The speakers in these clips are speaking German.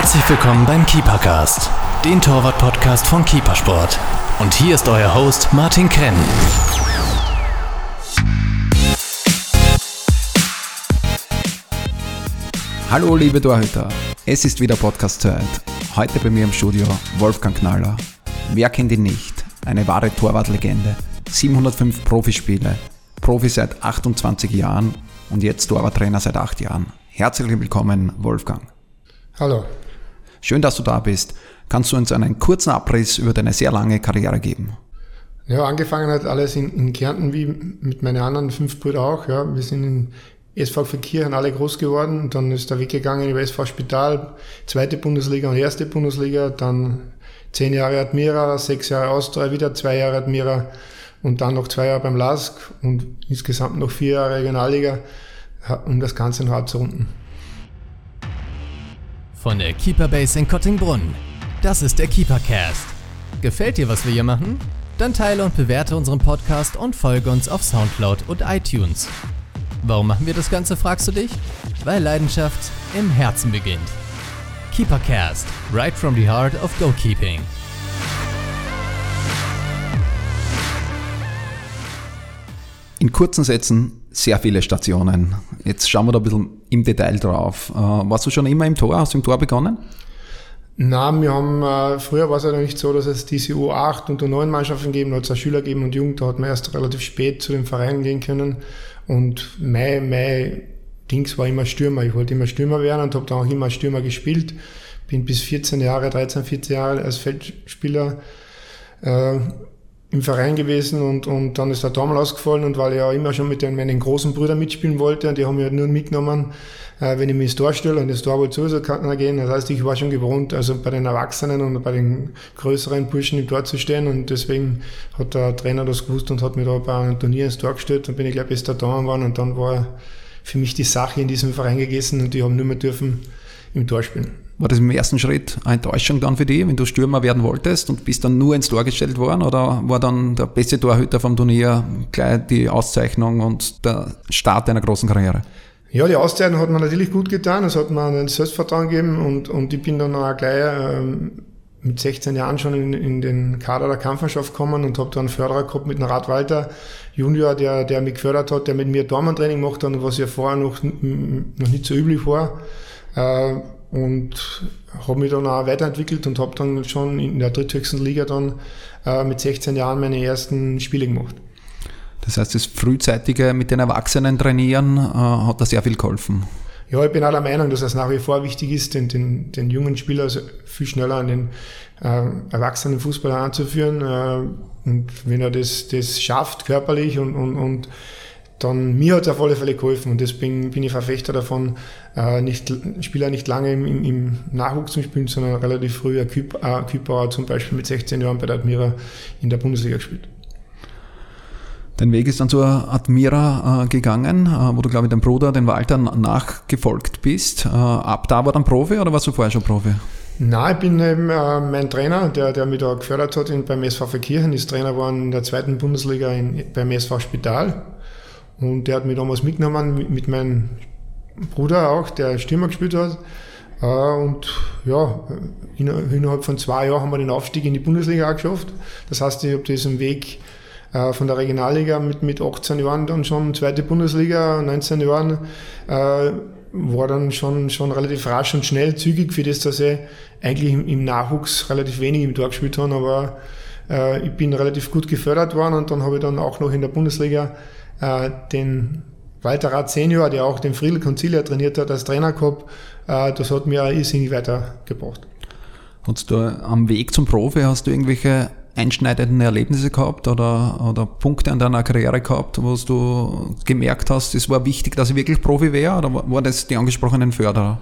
Herzlich willkommen beim Keepercast, den Torwart-Podcast von Keepersport. Und hier ist euer Host Martin Krenn. Hallo liebe Torhüter, es ist wieder Podcast-Zeit. Heute bei mir im Studio Wolfgang Knaller. Wer kennt ihn nicht? Eine wahre Torwartlegende. 705 Profispiele, Profi seit 28 Jahren und jetzt Torwarttrainer seit 8 Jahren. Herzlich willkommen, Wolfgang. Hallo. Schön, dass du da bist. Kannst du uns einen kurzen Abriss über deine sehr lange Karriere geben? Ja, angefangen hat alles in, in Kärnten wie mit meinen anderen fünf Brüdern auch. Ja. Wir sind in SV Kirchen alle groß geworden. Dann ist der Weg gegangen über SV Spital, zweite Bundesliga und erste Bundesliga. Dann zehn Jahre Admira, sechs Jahre Austria, wieder zwei Jahre Admira und dann noch zwei Jahre beim LASK und insgesamt noch vier Jahre Regionalliga, um das Ganze noch abzurunden. Von der Keeper Base in Kottingbrunn. Das ist der Keepercast. Gefällt dir, was wir hier machen? Dann teile und bewerte unseren Podcast und folge uns auf Soundcloud und iTunes. Warum machen wir das Ganze, fragst du dich? Weil Leidenschaft im Herzen beginnt. Keepercast, right from the heart of goalkeeping. In kurzen Sätzen sehr viele Stationen. Jetzt schauen wir da ein bisschen im Detail drauf. Äh, warst du schon immer im Tor? Hast du im Tor begonnen? Nein, wir haben, äh, früher war es ja nicht so, dass es diese U8 und U9 Mannschaften gegeben hat, es auch Schüler gegeben und Jugend, da hat man erst relativ spät zu den Vereinen gehen können. Und mein, mein Dings war immer Stürmer. Ich wollte immer Stürmer werden und habe dann auch immer Stürmer gespielt. Bin bis 14 Jahre, 13, 14 Jahre als Feldspieler äh, im Verein gewesen und, und dann ist der Daumen ausgefallen und weil ich ja immer schon mit den, meinen großen Brüdern mitspielen wollte und die haben mich halt nur mitgenommen, äh, wenn ich mich ins Tor stelle und das Tor wollte sowieso kann gehen. Das heißt, ich war schon gewohnt, also bei den Erwachsenen und bei den größeren Burschen im Tor zu stehen und deswegen hat der Trainer das gewusst und hat mich da bei einem Turnier ins Tor gestellt und bin ich glaube bester Daumen geworden und dann war für mich die Sache in diesem Verein gegessen und die haben nur mehr dürfen im Tor spielen. War das im ersten Schritt eine Enttäuschung dann für dich, wenn du Stürmer werden wolltest und bist dann nur ins Tor gestellt worden? Oder war dann der beste Torhüter vom Turnier gleich die Auszeichnung und der Start deiner großen Karriere? Ja, die Auszeichnung hat mir natürlich gut getan. Es hat mir ein Selbstvertrauen gegeben und, und ich bin dann auch gleich ähm, mit 16 Jahren schon in, in den Kader der Kampfmannschaft gekommen und habe dann einen Förderer gehabt mit einem Radwalter Junior, der, der mich gefördert hat, der mit mir Dormantraining gemacht hat, was ja vorher noch, noch nicht so üblich war. Äh, und habe mich dann auch weiterentwickelt und habe dann schon in der dritthöchsten Liga dann äh, mit 16 Jahren meine ersten Spiele gemacht. Das heißt, das frühzeitige mit den Erwachsenen trainieren äh, hat da sehr viel geholfen. Ja, ich bin auch der Meinung, dass es nach wie vor wichtig ist, den, den, den jungen Spieler viel schneller an den äh, erwachsenen Fußball anzuführen. Äh, und wenn er das, das schafft, körperlich und, und, und dann mir hat es auf alle Fälle geholfen und deswegen bin ich Verfechter davon, äh, nicht, Spieler nicht lange im, im Nachwuchs zu spielen, sondern relativ früh. Kübauer Küp zum Beispiel mit 16 Jahren bei der Admira in der Bundesliga gespielt. Dein Weg ist dann zur Admira äh, gegangen, äh, wo du, glaube ich, deinem Bruder, den Walter, nachgefolgt bist. Äh, ab da war dann Profi oder warst du vorher schon Profi? Nein, ich bin eben äh, mein Trainer, der, der mich da gefördert hat in, beim SV Verkirchen, ist Trainer geworden in der zweiten Bundesliga in, beim SV Spital. Und der hat mich damals mitgenommen mit, meinem Bruder auch, der Stürmer gespielt hat. Äh, und ja, innerhalb von zwei Jahren haben wir den Aufstieg in die Bundesliga auch geschafft. Das heißt, ich habe diesen Weg äh, von der Regionalliga mit, mit 18 Jahren dann schon zweite Bundesliga, 19 Jahren, äh, war dann schon, schon relativ rasch und schnell, zügig für das, dass ich eigentlich im, Nachwuchs relativ wenig im Tor gespielt habe, aber äh, ich bin relativ gut gefördert worden und dann habe ich dann auch noch in der Bundesliga äh, den Walter Rath Senior, der auch den Friedel Concilia trainiert hat, als Trainer gehabt, äh, das hat mir irrsinnig weitergebracht. Hast du am Weg zum Profi, hast du irgendwelche einschneidenden Erlebnisse gehabt oder, oder Punkte an deiner Karriere gehabt, wo du gemerkt hast, es war wichtig, dass ich wirklich Profi wäre oder war das die angesprochenen Förderer?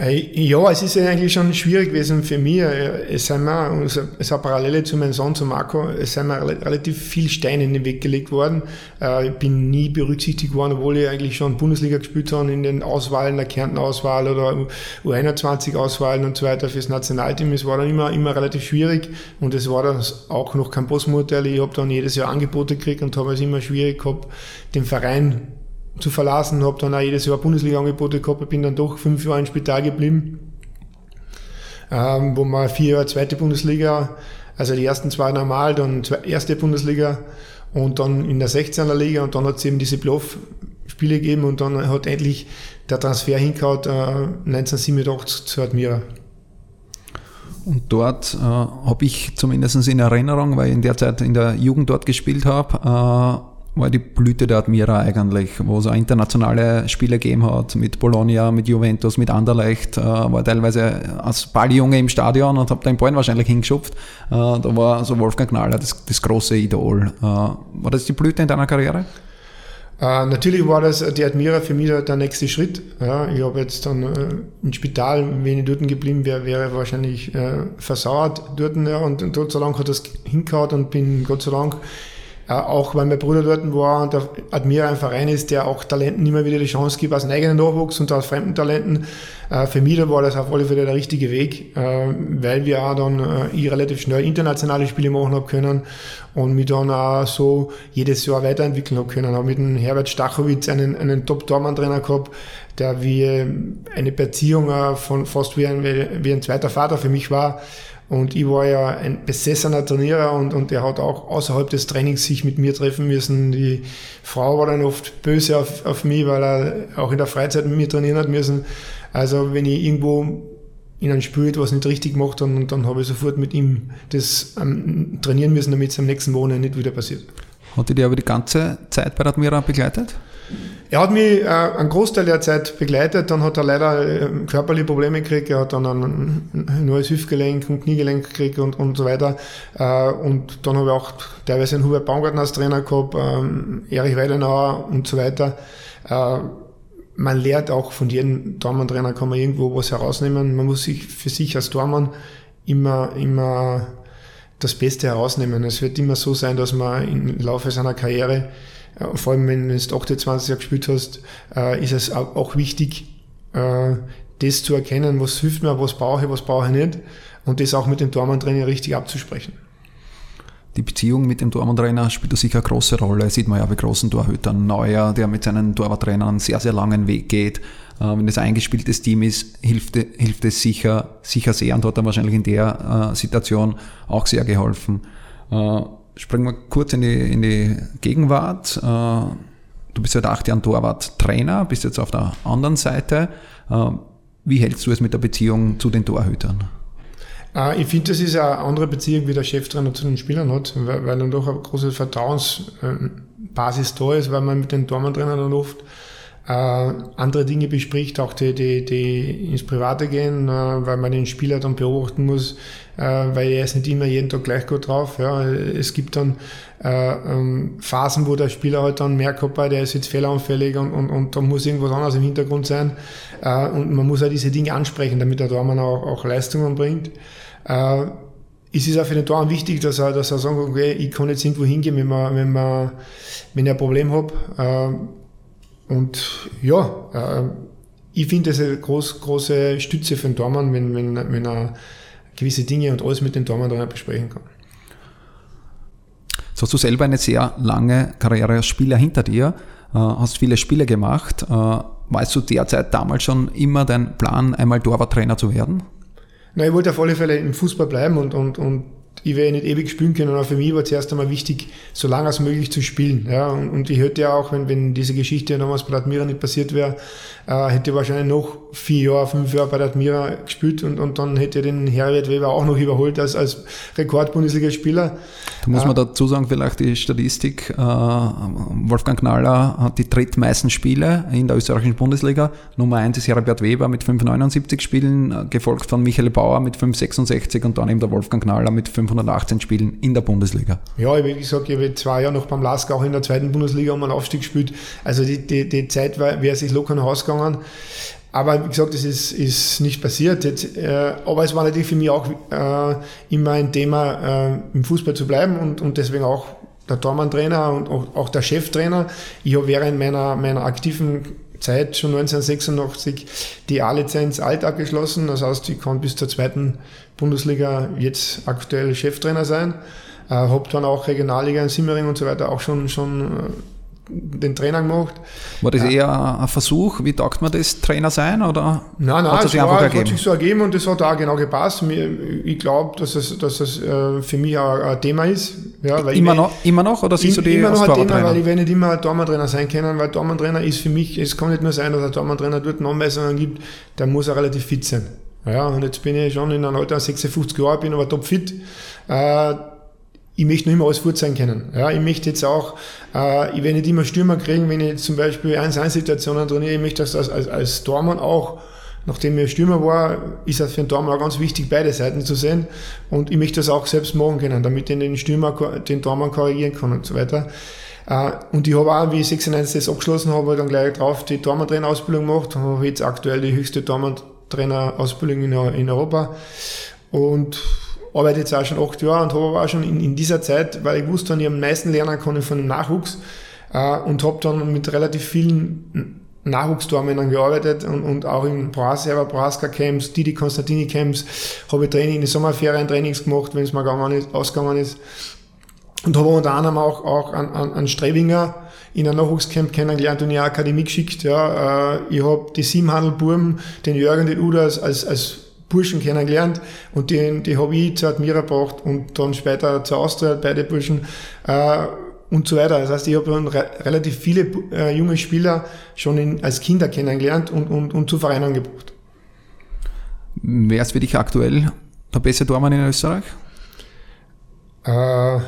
Äh, ja, es ist eigentlich schon schwierig gewesen für mich. Äh, es sind mir, es ist eine Parallele zu meinem Sohn, zu Marco, es sind mir relativ viele Steine in den Weg gelegt worden. Äh, ich bin nie berücksichtigt worden, obwohl ich eigentlich schon Bundesliga gespielt habe in den Auswahlen, der Kärnten-Auswahl oder U21-Auswahlen und so weiter fürs Nationalteam. Es war dann immer, immer relativ schwierig und es war dann auch noch kein Postmodell. Ich habe dann jedes Jahr Angebote gekriegt und habe es immer schwierig gehabt, den Verein zu verlassen, habe dann auch jedes Jahr Bundesliga-Angebote gehabt, bin dann doch fünf Jahre im Spital geblieben ähm, wo wir vier Jahre zweite Bundesliga, also die ersten zwei normal, dann erste Bundesliga und dann in der 16er Liga und dann hat es eben diese Playoff-Spiele gegeben und dann hat endlich der Transfer hingehauen äh, 1987 zu Admira. Und dort äh, habe ich zumindest in Erinnerung, weil ich in der Zeit in der Jugend dort gespielt habe, äh, war die Blüte der Admira eigentlich, wo es auch internationale Spiele gegeben hat, mit Bologna, mit Juventus, mit Anderlecht, äh, war teilweise als Balljunge im Stadion und habe den Ball wahrscheinlich hingeschupft. Äh, da war so Wolfgang Knaller das, das große Idol. Äh, war das die Blüte in deiner Karriere? Äh, natürlich war das die Admira für mich der, nächste Schritt. Ja, ich habe jetzt dann äh, im Spital, wenn ich dort geblieben wäre, wäre wahrscheinlich äh, versauert dort. Ja, und, und Gott sei Dank hat das hingehauen und bin Gott sei Dank auch weil mein Bruder dort war und der Admira ein Verein ist, der auch Talenten immer wieder die Chance gibt, aus eigenen Nachwuchs und aus fremden Talenten. Äh, für mich war das auf alle Fälle der richtige Weg, äh, weil wir auch dann äh, relativ schnell internationale Spiele machen haben können und mich dann auch so jedes Jahr weiterentwickeln habe können. Habe mit dem Herbert Stachowitz einen, einen Top-Tormann-Trainer gehabt, der wie eine Beziehung von fast wie ein, wie ein zweiter Vater für mich war und ich war ja ein besessener Trainierer und, und er hat auch außerhalb des Trainings sich mit mir treffen müssen. Die Frau war dann oft böse auf, auf mich, weil er auch in der Freizeit mit mir trainieren hat müssen. Also wenn ich irgendwo in einem Spiel etwas nicht richtig gemacht habe, dann habe ich sofort mit ihm das ähm, trainieren müssen, damit es am nächsten Wochenende nicht wieder passiert. Hat die aber die ganze Zeit bei Admira begleitet? Er hat mich äh, einen Großteil der Zeit begleitet, dann hat er leider äh, körperliche Probleme gekriegt, er hat dann ein, neues Hüftgelenk und Kniegelenk gekriegt und, und so weiter. Äh, und dann habe ich auch teilweise einen Hubert Baumgartner als Trainer gehabt, ähm, Erich Weidenauer und so weiter. Äh, man lernt auch von jedem Tormann-Trainer kann man irgendwo was herausnehmen. Man muss sich für sich als Tormann immer, immer das Beste herausnehmen. Es wird immer so sein, dass man im Laufe seiner Karriere vor allem wenn du jetzt 28 Jahre gespielt hast, äh, ist es auch wichtig, äh, das zu erkennen, was hilft mir, was brauche ich, was brauche ich nicht und das auch mit dem Tormann-Trainer richtig abzusprechen. Die Beziehung mit dem Tormann-Trainer spielt da sicher eine große Rolle. Sieht man ja bei großen Torhütern. Neuer, der mit seinen Torwarttrainern einen sehr, sehr langen Weg geht. Äh, wenn das ein eingespieltes Team ist, hilft, hilft es sicher, sicher sehr und hat dann wahrscheinlich in der Situation auch sehr geholfen springen wir kurz in die, in die Gegenwart. Äh, du bist seit acht Jahren Torwart-Trainer, bist jetzt auf der anderen Seite. Äh, wie hältst du es mit der Beziehung zu den Torhütern? Äh, ich finde, das ist eine andere Beziehung, wie der Cheftrainer zu den Spielern hat, weil, dann doch eine große Vertrauensbasis da ist, weil man mit den Tormann-Trainern dann oft äh, andere Dinge bespricht, auch die, die, die ins Private gehen, äh, weil man den Spieler dann beobachten muss, äh, weil er ist nicht immer jeden Tag gleich gut drauf. Ja. Es gibt dann äh, ähm, Phasen, wo der Spieler halt dann merkt, hoppá, der ist jetzt fehleranfällig und, und, und da muss irgendwas anderes im Hintergrund sein. Äh, und man muss auch diese Dinge ansprechen, damit der Tormann auch, auch Leistungen bringt. Äh, es ist auch für den Tormann wichtig, dass er, dass er sagt, okay, ich kann jetzt irgendwo hingehen, wenn, man, wenn, man, wenn ich ein Problem habe und ja, äh, ich finde es eine groß, große Stütze für den Tormann, wenn, wenn, wenn er gewisse Dinge und alles mit dem Tormann dann besprechen kann. So hast du selber eine sehr lange Karriere als Spieler hinter dir, äh, hast viele Spiele gemacht. Äh, weißt du derzeit damals schon immer dein Plan, einmal Torwarttrainer zu werden? Na, ich wollte auf alle Fälle im Fußball bleiben und, und, und ich werde nicht ewig spielen können, aber für mich war zuerst einmal wichtig, so lange als möglich zu spielen. Ja, und, und ich hätte ja auch, wenn, wenn diese Geschichte damals bei Admira nicht passiert wäre, äh, hätte ich wahrscheinlich noch vier Jahre, fünf Jahre bei Admira gespielt und, und dann hätte ich den Herbert Weber auch noch überholt als, als Rekord-Bundesligaspieler. Da muss man äh, dazu sagen, vielleicht die Statistik, äh, Wolfgang Knaller hat die drittmeisten Spiele in der österreichischen Bundesliga. Nummer eins ist Herbert Weber mit 579 Spielen, äh, gefolgt von Michael Bauer mit 566 und dann eben der Wolfgang Knaller mit 5 518 Spielen in der Bundesliga. Ja, wie gesagt, ich habe zwei Jahre noch beim Lask auch in der zweiten Bundesliga um einen Aufstieg gespielt. Also die, die, die Zeit wäre sich locker noch ausgegangen. Aber wie gesagt, das ist, ist nicht passiert. Jetzt, äh, aber es war natürlich für mich auch äh, immer ein Thema, äh, im Fußball zu bleiben und, und deswegen auch der Tormann-Trainer und auch, auch der Cheftrainer. Ich habe während meiner, meiner aktiven Zeit, schon 1986, die A-Lizenz alt abgeschlossen. Das heißt, ich kann bis zur zweiten Bundesliga jetzt aktuell Cheftrainer sein. Äh, habe dann auch Regionalliga in Simmering und so weiter auch schon, schon den Trainer gemacht. War das eher ein Versuch? Wie taugt man das, Trainer sein? Oder Nein, nein, hat es, war, einfach es hat ergeben? sich so ergeben und das hat auch genau gepasst. Ich glaube, dass es, dass es äh, für mich auch ein Thema ist. Ja, weil Immer ich, noch, immer noch? Oder siehst du die immer noch ein Thema, weil ich werde nicht immer ein Tormann-Trainer sein können, weil Tormann-Trainer ist für mich, es kann nicht nur sein, dass ein Tormann-Trainer dort Anweisungen gibt, der muss auch relativ fit sein. Ja, und jetzt bin ich schon in einem Alter 56 Jahre, bin aber topfit. Äh, ich möchte noch immer alles gut sein können. Ja, ich möchte jetzt auch, äh, ich werde nicht immer Stürmer kriegen, wenn ich zum Beispiel 1-1-Situationen trainiere. Ich möchte das als, als, als Tormann auch, nachdem ich Stürmer war, ist das für einen Tormann auch ganz wichtig, beide Seiten zu sehen. Und ich möchte das auch selbst machen können, damit ich den Stürmer, den Tormann korrigieren kann und so weiter. Äh, und ich habe auch, wie ich 96 das abgeschlossen habe, dann gleich drauf die Tormann-Trainer-Ausbildung gemacht und habe jetzt aktuell die höchste Tormann-Trainer-Ausbildung in, in Europa. Und arbeite jetzt auch schon acht Jahre und habe aber auch schon in, in dieser Zeit, weil ich wusste, ich am meisten lernen kann von dem Nachwuchs äh, und habe dann mit relativ vielen Nachwuchstormännern gearbeitet und, und auch in Brasilien, Braska Camps, Didi Konstantini Camps, habe ich Training in den Sommerferien Trainings gemacht, wenn es mir gegangen ist, ausgegangen ist. Und habe unter anderem auch, auch an, an, an Strebinger in einem Nachwuchscamp kennengelernt und in eine Akademie geschickt. Ja. Äh, Ich habe die Siebenhandel-Buben, den Jürgen, den Udo als, als, als Burschen kennengelernt und den, die habe ich zur Admira gebracht und dann später zur Austria, beide Burschen äh, und so weiter. Das heißt, ich habe dann re relativ viele äh, junge Spieler schon in, als Kinder kennengelernt und, und, und zu Vereinen gebracht. Wer ist für dich aktuell der beste Tormann in Österreich? Äh,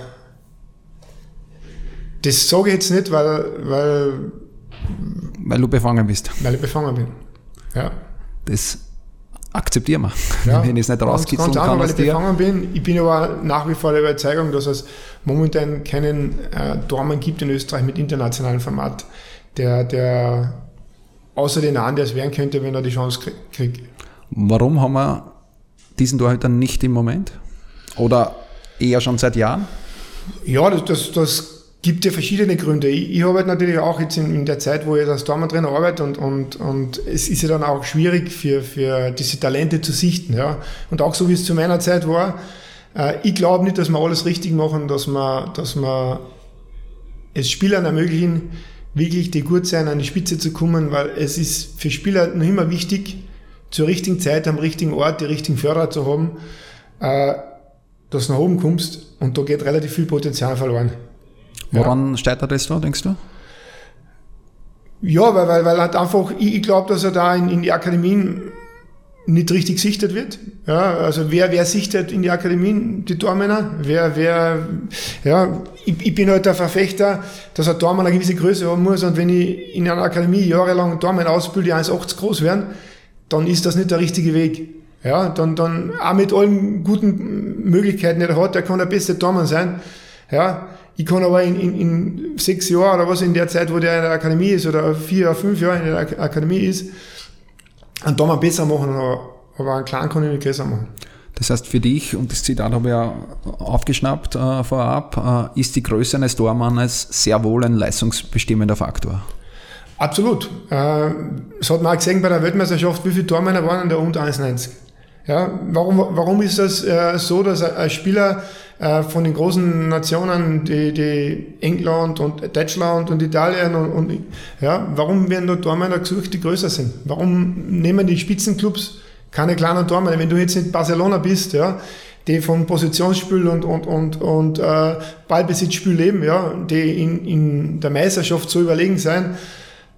das sage ich jetzt nicht, weil, weil, Weil du befangen bist. weil ich befangen bin. Ja. Das akzeptieren wir. Ja, Wenn ich es nicht ganz, rauskitzeln ganz kann einfach, weil ich befangen bin. Ich bin aber nach wie vor der Überzeugung, dass es momentan keinen äh, Dormann gibt in Österreich mit internationalem Format, der, der außer den anderen, der es werden könnte, wenn er die Chance krieg- kriegt. Warum haben wir diesen Torhüter nicht im Moment? Oder eher schon seit Jahren? Ja, das, das, das gibt ja verschiedene Gründe. Ich, ich arbeite natürlich auch jetzt in, in der Zeit, wo ich als Dormann-Trainer arbeite und, und, und es ist ja dann auch schwierig für, für diese Talente zu sichten. Ja. Und auch so wie es zu meiner Zeit war, äh, ich glaube nicht, dass wir alles richtig machen, dass wir, dass wir es Spielern ermöglichen, wirklich die gut sein, an die Spitze zu kommen, weil es ist für Spieler noch immer wichtig, zur richtigen Zeit, am richtigen Ort, die richtigen Förderer zu haben, äh, dass du nach oben kommst und da geht relativ viel Potenzial verloren. Woran steigt das da, denkst du? Ja, weil, weil, weil halt einfach, ich, ich glaube, dass er da in, in die Akademien nicht richtig sichtet wird. Ja, also wer, wer sichtet in die Akademien die Tormänner? Wer, wer, ja, ich, ich bin halt der Verfechter, dass ein Tormann eine gewisse Größe haben muss und wenn ich in einer Akademie jahrelang Tormann ausbilde, die 1,80 groß werden, dann ist das nicht der richtige Weg. Ja, dann, dann auch mit allen guten Möglichkeiten, die er hat, der kann der beste Tormann sein. Ja, ich kann aber in, in, in sechs Jahren oder was in der Zeit, wo der in der Akademie ist, oder vier oder fünf Jahre in der Ak- Akademie ist, einen Tormann besser machen, aber, aber einen kleinen kann ich nicht größer machen. Das heißt für dich, und das Zitat habe ich ja aufgeschnappt äh, vorab, äh, ist die Größe eines Tormannes sehr wohl ein leistungsbestimmender Faktor. Absolut. Äh, das hat man auch gesehen bei der Weltmeisterschaft, wie viele Tormänner waren in der unter 1,90. Ja, warum, warum ist das äh, so, dass ein Spieler äh, von den großen Nationen, die, die England und Deutschland und Italien und, und ja, warum werden da Tormänner gesucht, die größer sind? Warum nehmen die Spitzenclubs keine kleinen Tormänner? Wenn du jetzt in Barcelona bist, ja, die von Positionsspiel und, und, und, und äh, Ballbesitzspiel leben, ja, die in, in der Meisterschaft so überlegen sein,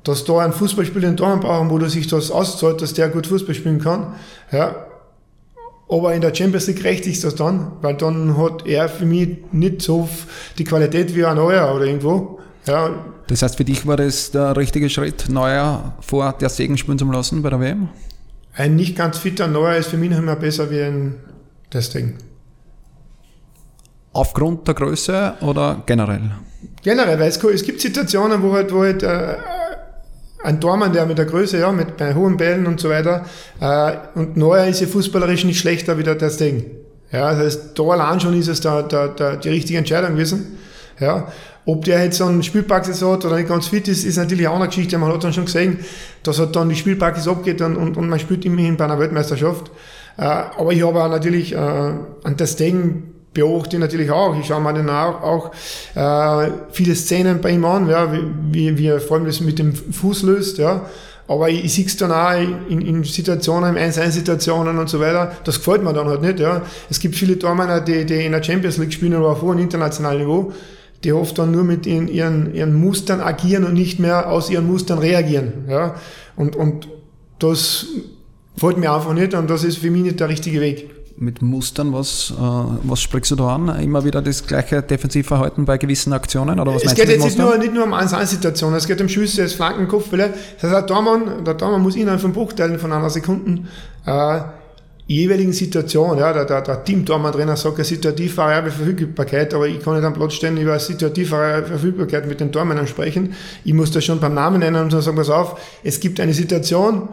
dass da ein Fußballspieler den Tormann brauchen, wo du sich das auszahlt, dass der gut Fußball spielen kann. Ja. Aber in der Champions League recht ist das dann, weil dann hat er für mich nicht so die Qualität wie ein Neuer oder irgendwo. Ja, Das heißt, für dich war das der richtige Schritt, Neuer vor der Segen spielen zu lassen bei der WM? ein nicht ganz fitter Neuer ist für mich noch immer besser wie ein Testing. Aufgrund der Größe oder generell? Generell, weil es, es gibt Situationen, wo halt, wo halt äh, ein Tormann, der mit der Größe, ja, mit bei hohen Bällen und so weiter, äh, und Neuer ist ja fußballerisch nicht schlechter wie der Stegen. Ja, das heißt, da allein schon ist es da, da, da die richtige Entscheidung gewesen. Ja, ob der jetzt so einen Spielpraxis hat oder nicht ganz fit ist, ist natürlich auch eine Geschichte. Man hat dann schon gesehen, dass halt dann die Spielpraxis abgeht und, und, und man spielt immerhin bei einer Weltmeisterschaft. Äh, aber ich habe auch natürlich äh, an Ter Stegen beobachte ich natürlich auch. Ich schaue mir dann auch, auch äh, viele Szenen bei ihm an, ja, wie, wie er vor allem das mit dem Fuß löst, ja. Aber ich, ich sehe es dann auch in, in Situationen, in 1-1-Situationen und so weiter. Das gefällt mir dann halt nicht. Ja. Es gibt viele Tormänner, die, die in der Champions League spielen oder auf hohem internationalen Niveau, die oft dann nur mit ihren, ihren, ihren Mustern agieren und nicht mehr aus ihren Mustern reagieren. Ja. Und, und das gefällt mir einfach nicht und das ist für mich nicht der richtige Weg mit Mustern, was, äh, was sprichst du da an? Immer wieder das gleiche Defensivverhalten bei gewissen Aktionen? Oder was es geht jetzt nicht nur, nicht nur um 1-1-Situationen, es geht um Schüsse, es Flanken, Kopfbälle. Das heißt, der Tormann, der Tormann muss innerhalb von Bruchteilen von einer Sekunde äh, jeweiligen Situation, ja, der, der, der Team-Tormann-Trainer sagt ja situativ variable Verfügbarkeit, aber ich kann nicht am Platz stehen über situativ variable Verfügbarkeit mit den Tormännern sprechen. Ich muss das schon beim Namen nennen und sagen, pass auf, es gibt eine Situation,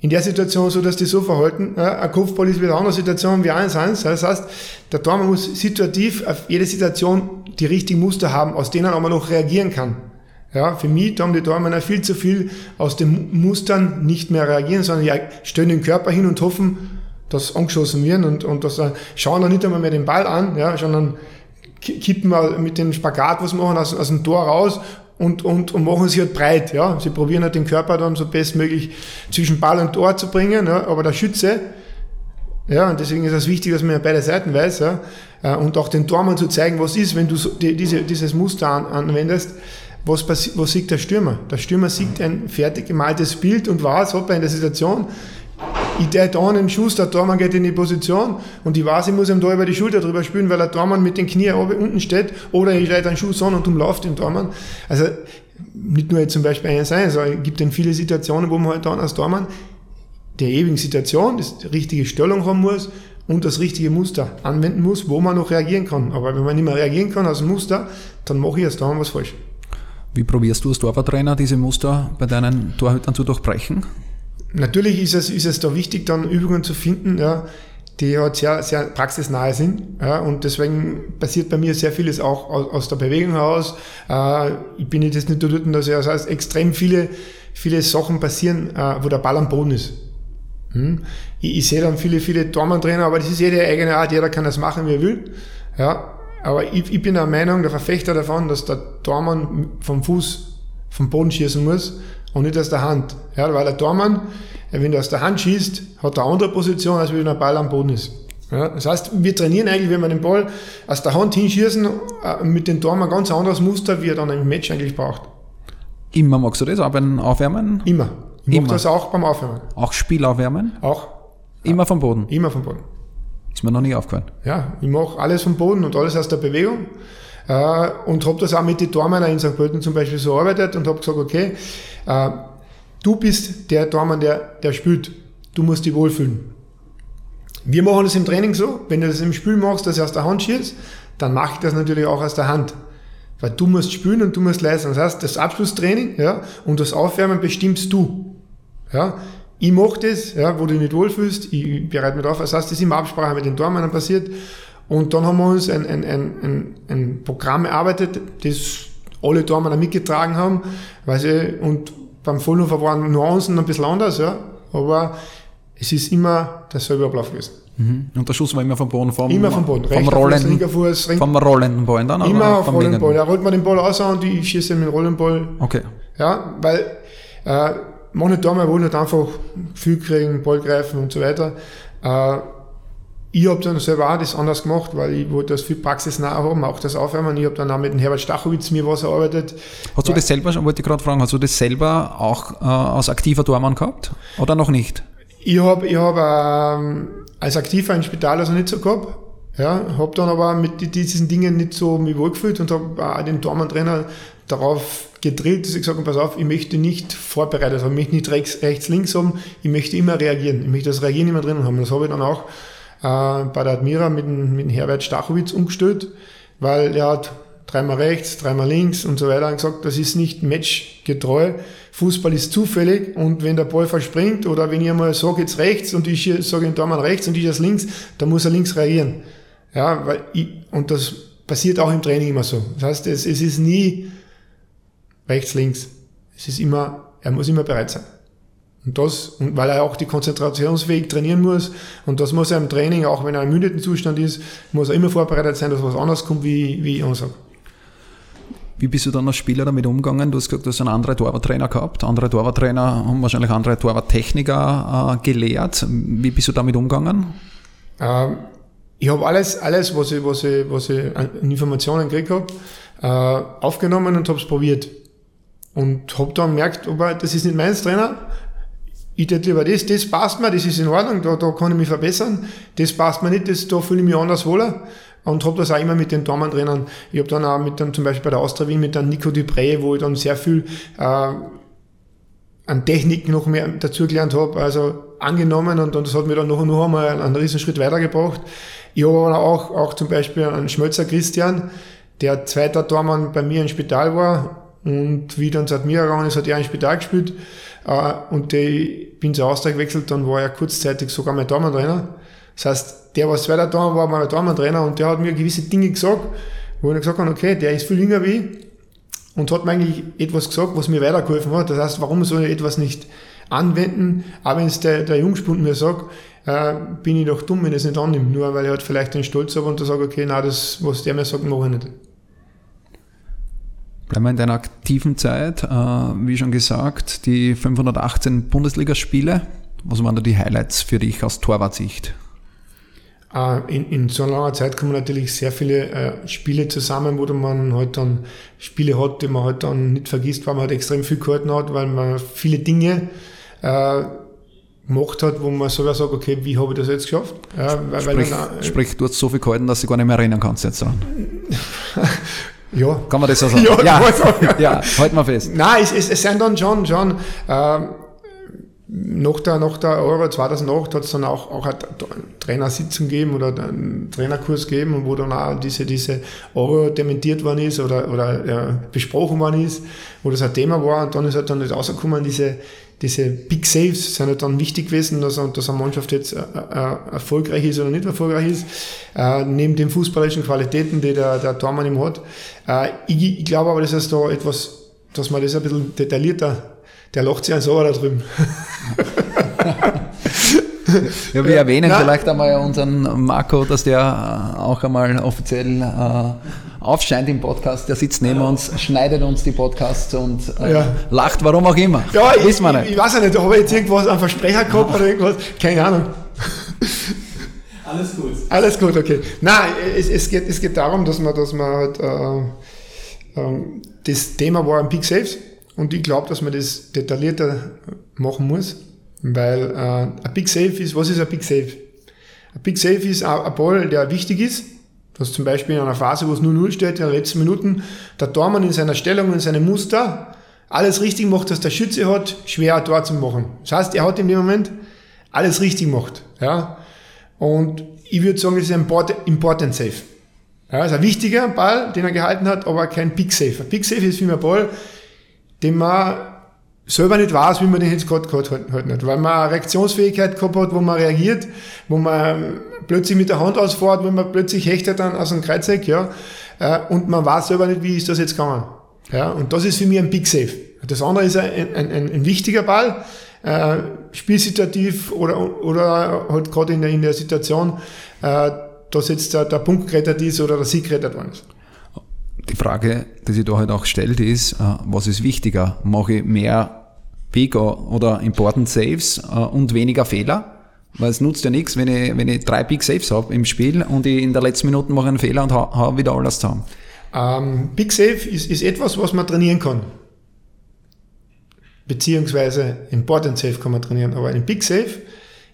in der Situation so, dass die so verhalten. Ja, ein Kopfball ist wieder eine andere Situation wie 1-1. Das heißt, der Tormann muss situativ auf jede Situation die richtigen Muster haben, aus denen er noch reagieren kann. Ja, für mich haben die Tormänner viel zu viel aus den Mustern nicht mehr reagieren, sondern die stellen den Körper hin und hoffen, dass angeschossen werden und, und das, schauen dann nicht einmal mehr den Ball an, ja, sondern kippen mit dem Spagat, was machen, aus, aus dem Tor raus und, und, und machen sie halt breit. Ja. Sie probieren halt den Körper dann so bestmöglich zwischen Ball und Tor zu bringen, ja. aber der Schütze, ja, und deswegen ist es wichtig, dass man ja beide Seiten weiß, ja, äh, und auch den Tormann zu zeigen, was ist, wenn du so, die, diese, dieses Muster an, anwendest, was, was sieht der Stürmer? Der Stürmer sieht ein fertig gemaltes Bild und was, ob er in der Situation, ich der da einen Schuss, der Tormann geht in die Position und ich weiß, ich muss ihm da über die Schulter drüber spielen, weil der Tormann mit den oben unten steht oder ich leite einen Schuss an und umlaufe den Tormann. Also nicht nur jetzt zum Beispiel eins sein, sondern es gibt dann viele Situationen, wo man halt dann als Tormann der ewigen Situation die richtige Stellung haben muss und das richtige Muster anwenden muss, wo man noch reagieren kann. Aber wenn man nicht mehr reagieren kann dem Muster, dann mache ich als Tormann was falsch. Wie probierst du als Torwarttrainer diese Muster bei deinen Torhütern zu durchbrechen? Natürlich ist es, ist es da wichtig, dann Übungen zu finden, ja, die halt sehr, sehr praxisnahe sind. Ja, und deswegen passiert bei mir sehr vieles auch aus, aus der Bewegung heraus. Äh, ich bin jetzt nicht dort, dass ja, das heißt, extrem viele, viele Sachen passieren, äh, wo der Ball am Boden ist. Hm? Ich, ich, sehe dann viele, viele Tormann-Trainer, aber das ist jede eigene Art, jeder kann das machen, wie er will. Ja, aber ich, ich bin der Meinung, der Verfechter davon, dass der Tormann vom Fuß vom Boden schießen muss und nicht aus der Hand. Ja, weil der Tormann, wenn du aus der Hand schießt, hat er eine andere Position, als wenn der Ball am Boden ist. Ja, das heißt, wir trainieren eigentlich, wenn wir den Ball aus der Hand hinschießen, äh, mit dem Tormann ein ganz anderes Muster, wie er dann im Match eigentlich braucht. Immer magst du das, auch beim Aufwärmen? Immer. Ich Immer. das auch beim Aufwärmen. Auch Spielaufwärmen? Auch. Immer vom Boden? Immer vom Boden. Ist mir noch nie aufgefallen. Ja, ich mache alles vom Boden und alles aus der Bewegung. Äh, und habe das auch mit den Tormänner in St. Pölten zum Beispiel so arbeitet und habe gesagt, okay, äh, du bist der Tormann, der, der spielt. Du musst dich wohlfühlen. Wir machen das im Training so, wenn du das im Spiel machst, dass du aus der Hand schießt, dann mache ich das natürlich auch aus der Hand. Weil du musst spielen und du musst leisten. Das heißt, das Abschlusstraining ja, und das Aufwärmen bestimmst du. Ja. Ich mache das, ja, wo du dich nicht wohlfühlst, ich bereite mich auf. Das heißt, das ist immer Absprache mit den Tormännern passiert. Und dann haben wir uns ein, ein, ein, ein, Programm erarbeitet, das alle Tormänner mitgetragen haben, weil sie, und beim Vollhofer waren Nuancen ein bisschen anders, ja, aber es ist immer derselbe Ablauf gewesen. Mhm. Und der Schuss war immer vom Boden, vom, immer vom Boden, vom, rollenden, Fuß, vom rollenden Ball dann? Immer auf rollenden Ball. Er rollt mir den Ball aus und ich schieße mit dem rollenden Ball. Okay. Ja, weil äh, manche Tormänner wollen halt einfach viel kriegen, Ball greifen und so weiter. Äh, ich habe dann selber auch das anders gemacht, weil ich wollte das viel praxisnah haben, auch das Aufwärmen. Ich habe dann auch mit dem Herbert Stachowitz mir was erarbeitet. Hast du das selber, schon, wollte ich gerade fragen, hast du das selber auch äh, als aktiver Tormann gehabt oder noch nicht? Ich habe ich hab, ähm, als aktiver ein Spital also nicht so gehabt. Ja, habe dann aber mit diesen Dingen nicht so mich wohlgefühlt und habe auch den Tormann-Trainer darauf gedrillt, dass ich gesagt habe, pass auf, ich möchte nicht vorbereitet haben, ich möchte nicht rechts, rechts, links haben, ich möchte immer reagieren. Ich möchte das Reagieren immer drin haben. Das habe ich dann auch äh, bei der Admira mit, mit dem Herbert Stachowitz umgestellt, weil er hat dreimal rechts, dreimal links und so weiter gesagt, das ist nicht matchgetreu. Fußball ist zufällig und wenn der Ball verspringt oder wenn ich einmal sage jetzt rechts und ich sage ihm da mal rechts und ich das links, dann muss er links reagieren. Ja, weil ich, und das passiert auch im Training immer so. Das heißt, es, es ist nie rechts, links. Es ist immer, er muss immer bereit sein. Und das, und weil er auch die konzentrationsfähig trainieren muss. Und das muss er im Training, auch wenn er im mündeten Zustand ist, muss er immer vorbereitet sein, dass was anderes kommt, wie, wie ich ansage. Wie bist du dann als Spieler damit umgegangen? Du hast gesagt, du hast einen anderen Torwarttrainer gehabt. Andere Torwarttrainer haben wahrscheinlich andere Torwarttechniker äh, gelehrt. Wie bist du damit umgegangen? Ähm, ich habe alles, alles, was ich, was ich, was ich an Informationen gekriegt habe, äh, aufgenommen und habe es probiert. Und habe dann gemerkt, aber das ist nicht mein Trainer. Ich tät lieber das, das passt mir, das ist in Ordnung, da, da kann ich mich verbessern. Das passt mir nicht, das, da fühle ich mich anders wohler und habe das auch immer mit den Tormann-Trainern. Ich habe dann auch mit dann zum Beispiel bei der Austria Wien mit dem Nico Dupré, wo ich dann sehr viel äh, an Technik noch mehr dazugelernt habe, also angenommen und, und das hat mir dann noch, noch einmal einen, einen riesen Schritt weitergebracht. Ich habe aber auch, auch zum Beispiel einen Schmölzer Christian, der zweiter Tormann bei mir im Spital war und wie dann seit mir gegangen ist, hat er im Spital gespielt äh, und ich bin zur Austria gewechselt, dann war er kurzzeitig sogar mein Tormann-Trainer. Das heißt, der, was zweiter Tormann war, war mein Tormann-Trainer und der hat mir gewisse Dinge gesagt, wo ich gesagt habe, okay, der ist viel jünger wie ich und hat mir eigentlich etwas gesagt, was mir weitergeholfen hat. Das heißt, warum soll ich etwas nicht anwenden, auch wenn es der, der Jungspund mir sagt, äh, bin ich doch dumm, wenn ich es nicht annimmt, nur weil ich halt vielleicht den Stolz habe und da sage, okay, na das, was der mir sagt, mache ich nicht. Bleiben wir in deiner aktiven Zeit, äh, wie schon gesagt, die 518 Bundesligaspiele. Was waren da die Highlights für dich aus Torwartsicht? Äh, in, in so langer Zeit kommen natürlich sehr viele äh, Spiele zusammen, wo man halt dann Spiele hat, die man halt dann nicht vergisst, weil man halt extrem viel gehalten hat, weil man viele Dinge äh, gemacht hat, wo man sogar sagt, okay, wie habe ich das jetzt geschafft? Ja, weil, sprich, weil dann, sprich, du hast so viel gehalten, dass du gar nicht mehr erinnern kannst jetzt an. ja. Kann man das so sagen? Ja, ja. ja. halt mal fest. Nein, es, es, es sind dann schon, schon ähm, nach der, nach der Euro 2008 hat es dann auch, auch eine Trainersitzung gegeben oder einen Trainerkurs gegeben, wo dann auch diese, diese Euro dementiert worden ist oder, oder ja, besprochen worden ist, wo das ein Thema war und dann ist halt dann nicht rausgekommen, diese, diese Big Saves sind halt dann wichtig gewesen, dass, dass eine Mannschaft jetzt äh, äh, erfolgreich ist oder nicht erfolgreich ist, äh, neben den fußballerischen Qualitäten, die der, der Tormann ihm hat. Äh, ich, ich glaube aber, dass es da etwas, dass man das ein bisschen detaillierter der lacht sich ein Sauer da drüben. ja, wir erwähnen Nein. vielleicht einmal unseren Marco, dass der äh, auch einmal offiziell äh, aufscheint im Podcast. Der sitzt neben uns, schneidet uns die Podcasts und äh, ja. lacht, warum auch immer. Ja, ich. Ich, ich weiß ja nicht, habe ich jetzt irgendwas, einen Versprecher gehabt oder irgendwas? Keine Ahnung. Alles gut. Alles gut, okay. Nein, es, es, geht, es geht darum, dass man, dass man halt, äh, äh, das Thema war ein Big Saves und ich glaube, dass man das detaillierter machen muss, weil äh, ein Big Save ist, was ist ein Big Save? Ein Big Save ist ein Ball, der wichtig ist, dass zum Beispiel in einer Phase, wo es nur 0 steht, in den letzten Minuten, der Tormann in seiner Stellung, in seinem Muster alles richtig macht, dass der Schütze hat, schwer ein Tor zu machen. Das heißt, er hat in dem Moment alles richtig gemacht. Ja? Und ich würde sagen, es ist ein Important Save. Ja, ist ein wichtiger Ball, den er gehalten hat, aber kein Big Save. Ein Big Save ist mich ein Ball, den man selber nicht weiß, wie man den jetzt gerade gehabt hat, halt nicht. Weil man eine Reaktionsfähigkeit gehabt hat, wo man reagiert, wo man plötzlich mit der Hand ausfährt, wo man plötzlich hechtet dann aus einem Kreuzeck, ja. Äh, und man weiß selber nicht, wie ist das jetzt gegangen. Ja, und das ist für mich ein Big Save. Das andere ist ein, ein, ein, ein wichtiger Ball, äh, spielsituativ oder, oder halt gerade in der, in der Situation, äh, dass jetzt der, der Punkt gerettet ist oder der Sieg gerettet worden ist die Frage, die sich da halt auch stellt, ist, äh, was ist wichtiger? Mache ich mehr Big oder Important Saves äh, und weniger Fehler? Weil es nutzt ja nichts, wenn ich, wenn ich drei Big Saves habe im Spiel und ich in der letzten Minute mache einen Fehler und habe ha wieder alles zusammen. Ähm, Big Save ist, ist etwas, was man trainieren kann. Beziehungsweise Important Save kann man trainieren, aber ein Big Save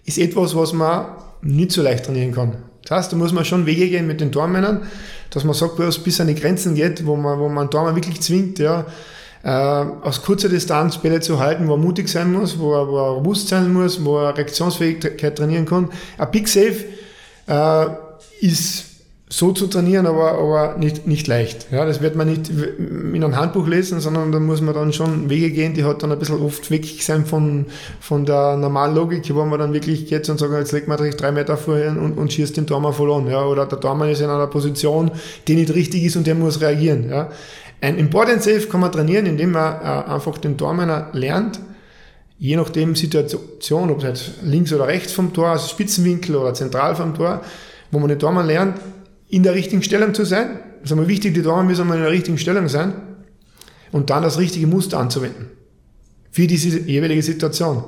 ist etwas, was man nicht so leicht trainieren kann. Das heißt, da muss man schon Wege gehen mit den Tormännern, dass man sagt, wo es bis an die Grenzen geht, wo man, wo man Tormann wirklich zwingt, ja, äh, aus kurzer Distanz Bälle zu halten, wo er mutig sein muss, wo er, wo er robust sein muss, wo er Reaktionsfähigkeit trainieren kann. Ein Big Save äh, ist so zu trainieren, aber, aber nicht, nicht leicht. Ja, das wird man nicht in einem Handbuch lesen, sondern da muss man dann schon Wege gehen, die halt dann ein bisschen oft weg sein von, von der normalen Logik, wo man dann wirklich geht und sagt, jetzt legt man drei Meter vorher und, und schießt den Tormann verloren. Ja, oder der Tormann ist in einer Position, die nicht richtig ist und der muss reagieren. Ja. Ein Important Safe kann man trainieren, indem man äh, einfach den Tormann lernt, je nachdem Situation, ob es jetzt links oder rechts vom Tor, also Spitzenwinkel oder zentral vom Tor, wo man nicht Tormann lernt, in der richtigen Stellung zu sein. Das ist einmal wichtig, die Tormann müssen einmal in der richtigen Stellung sein und dann das richtige Muster anzuwenden. Für diese jeweilige Situation.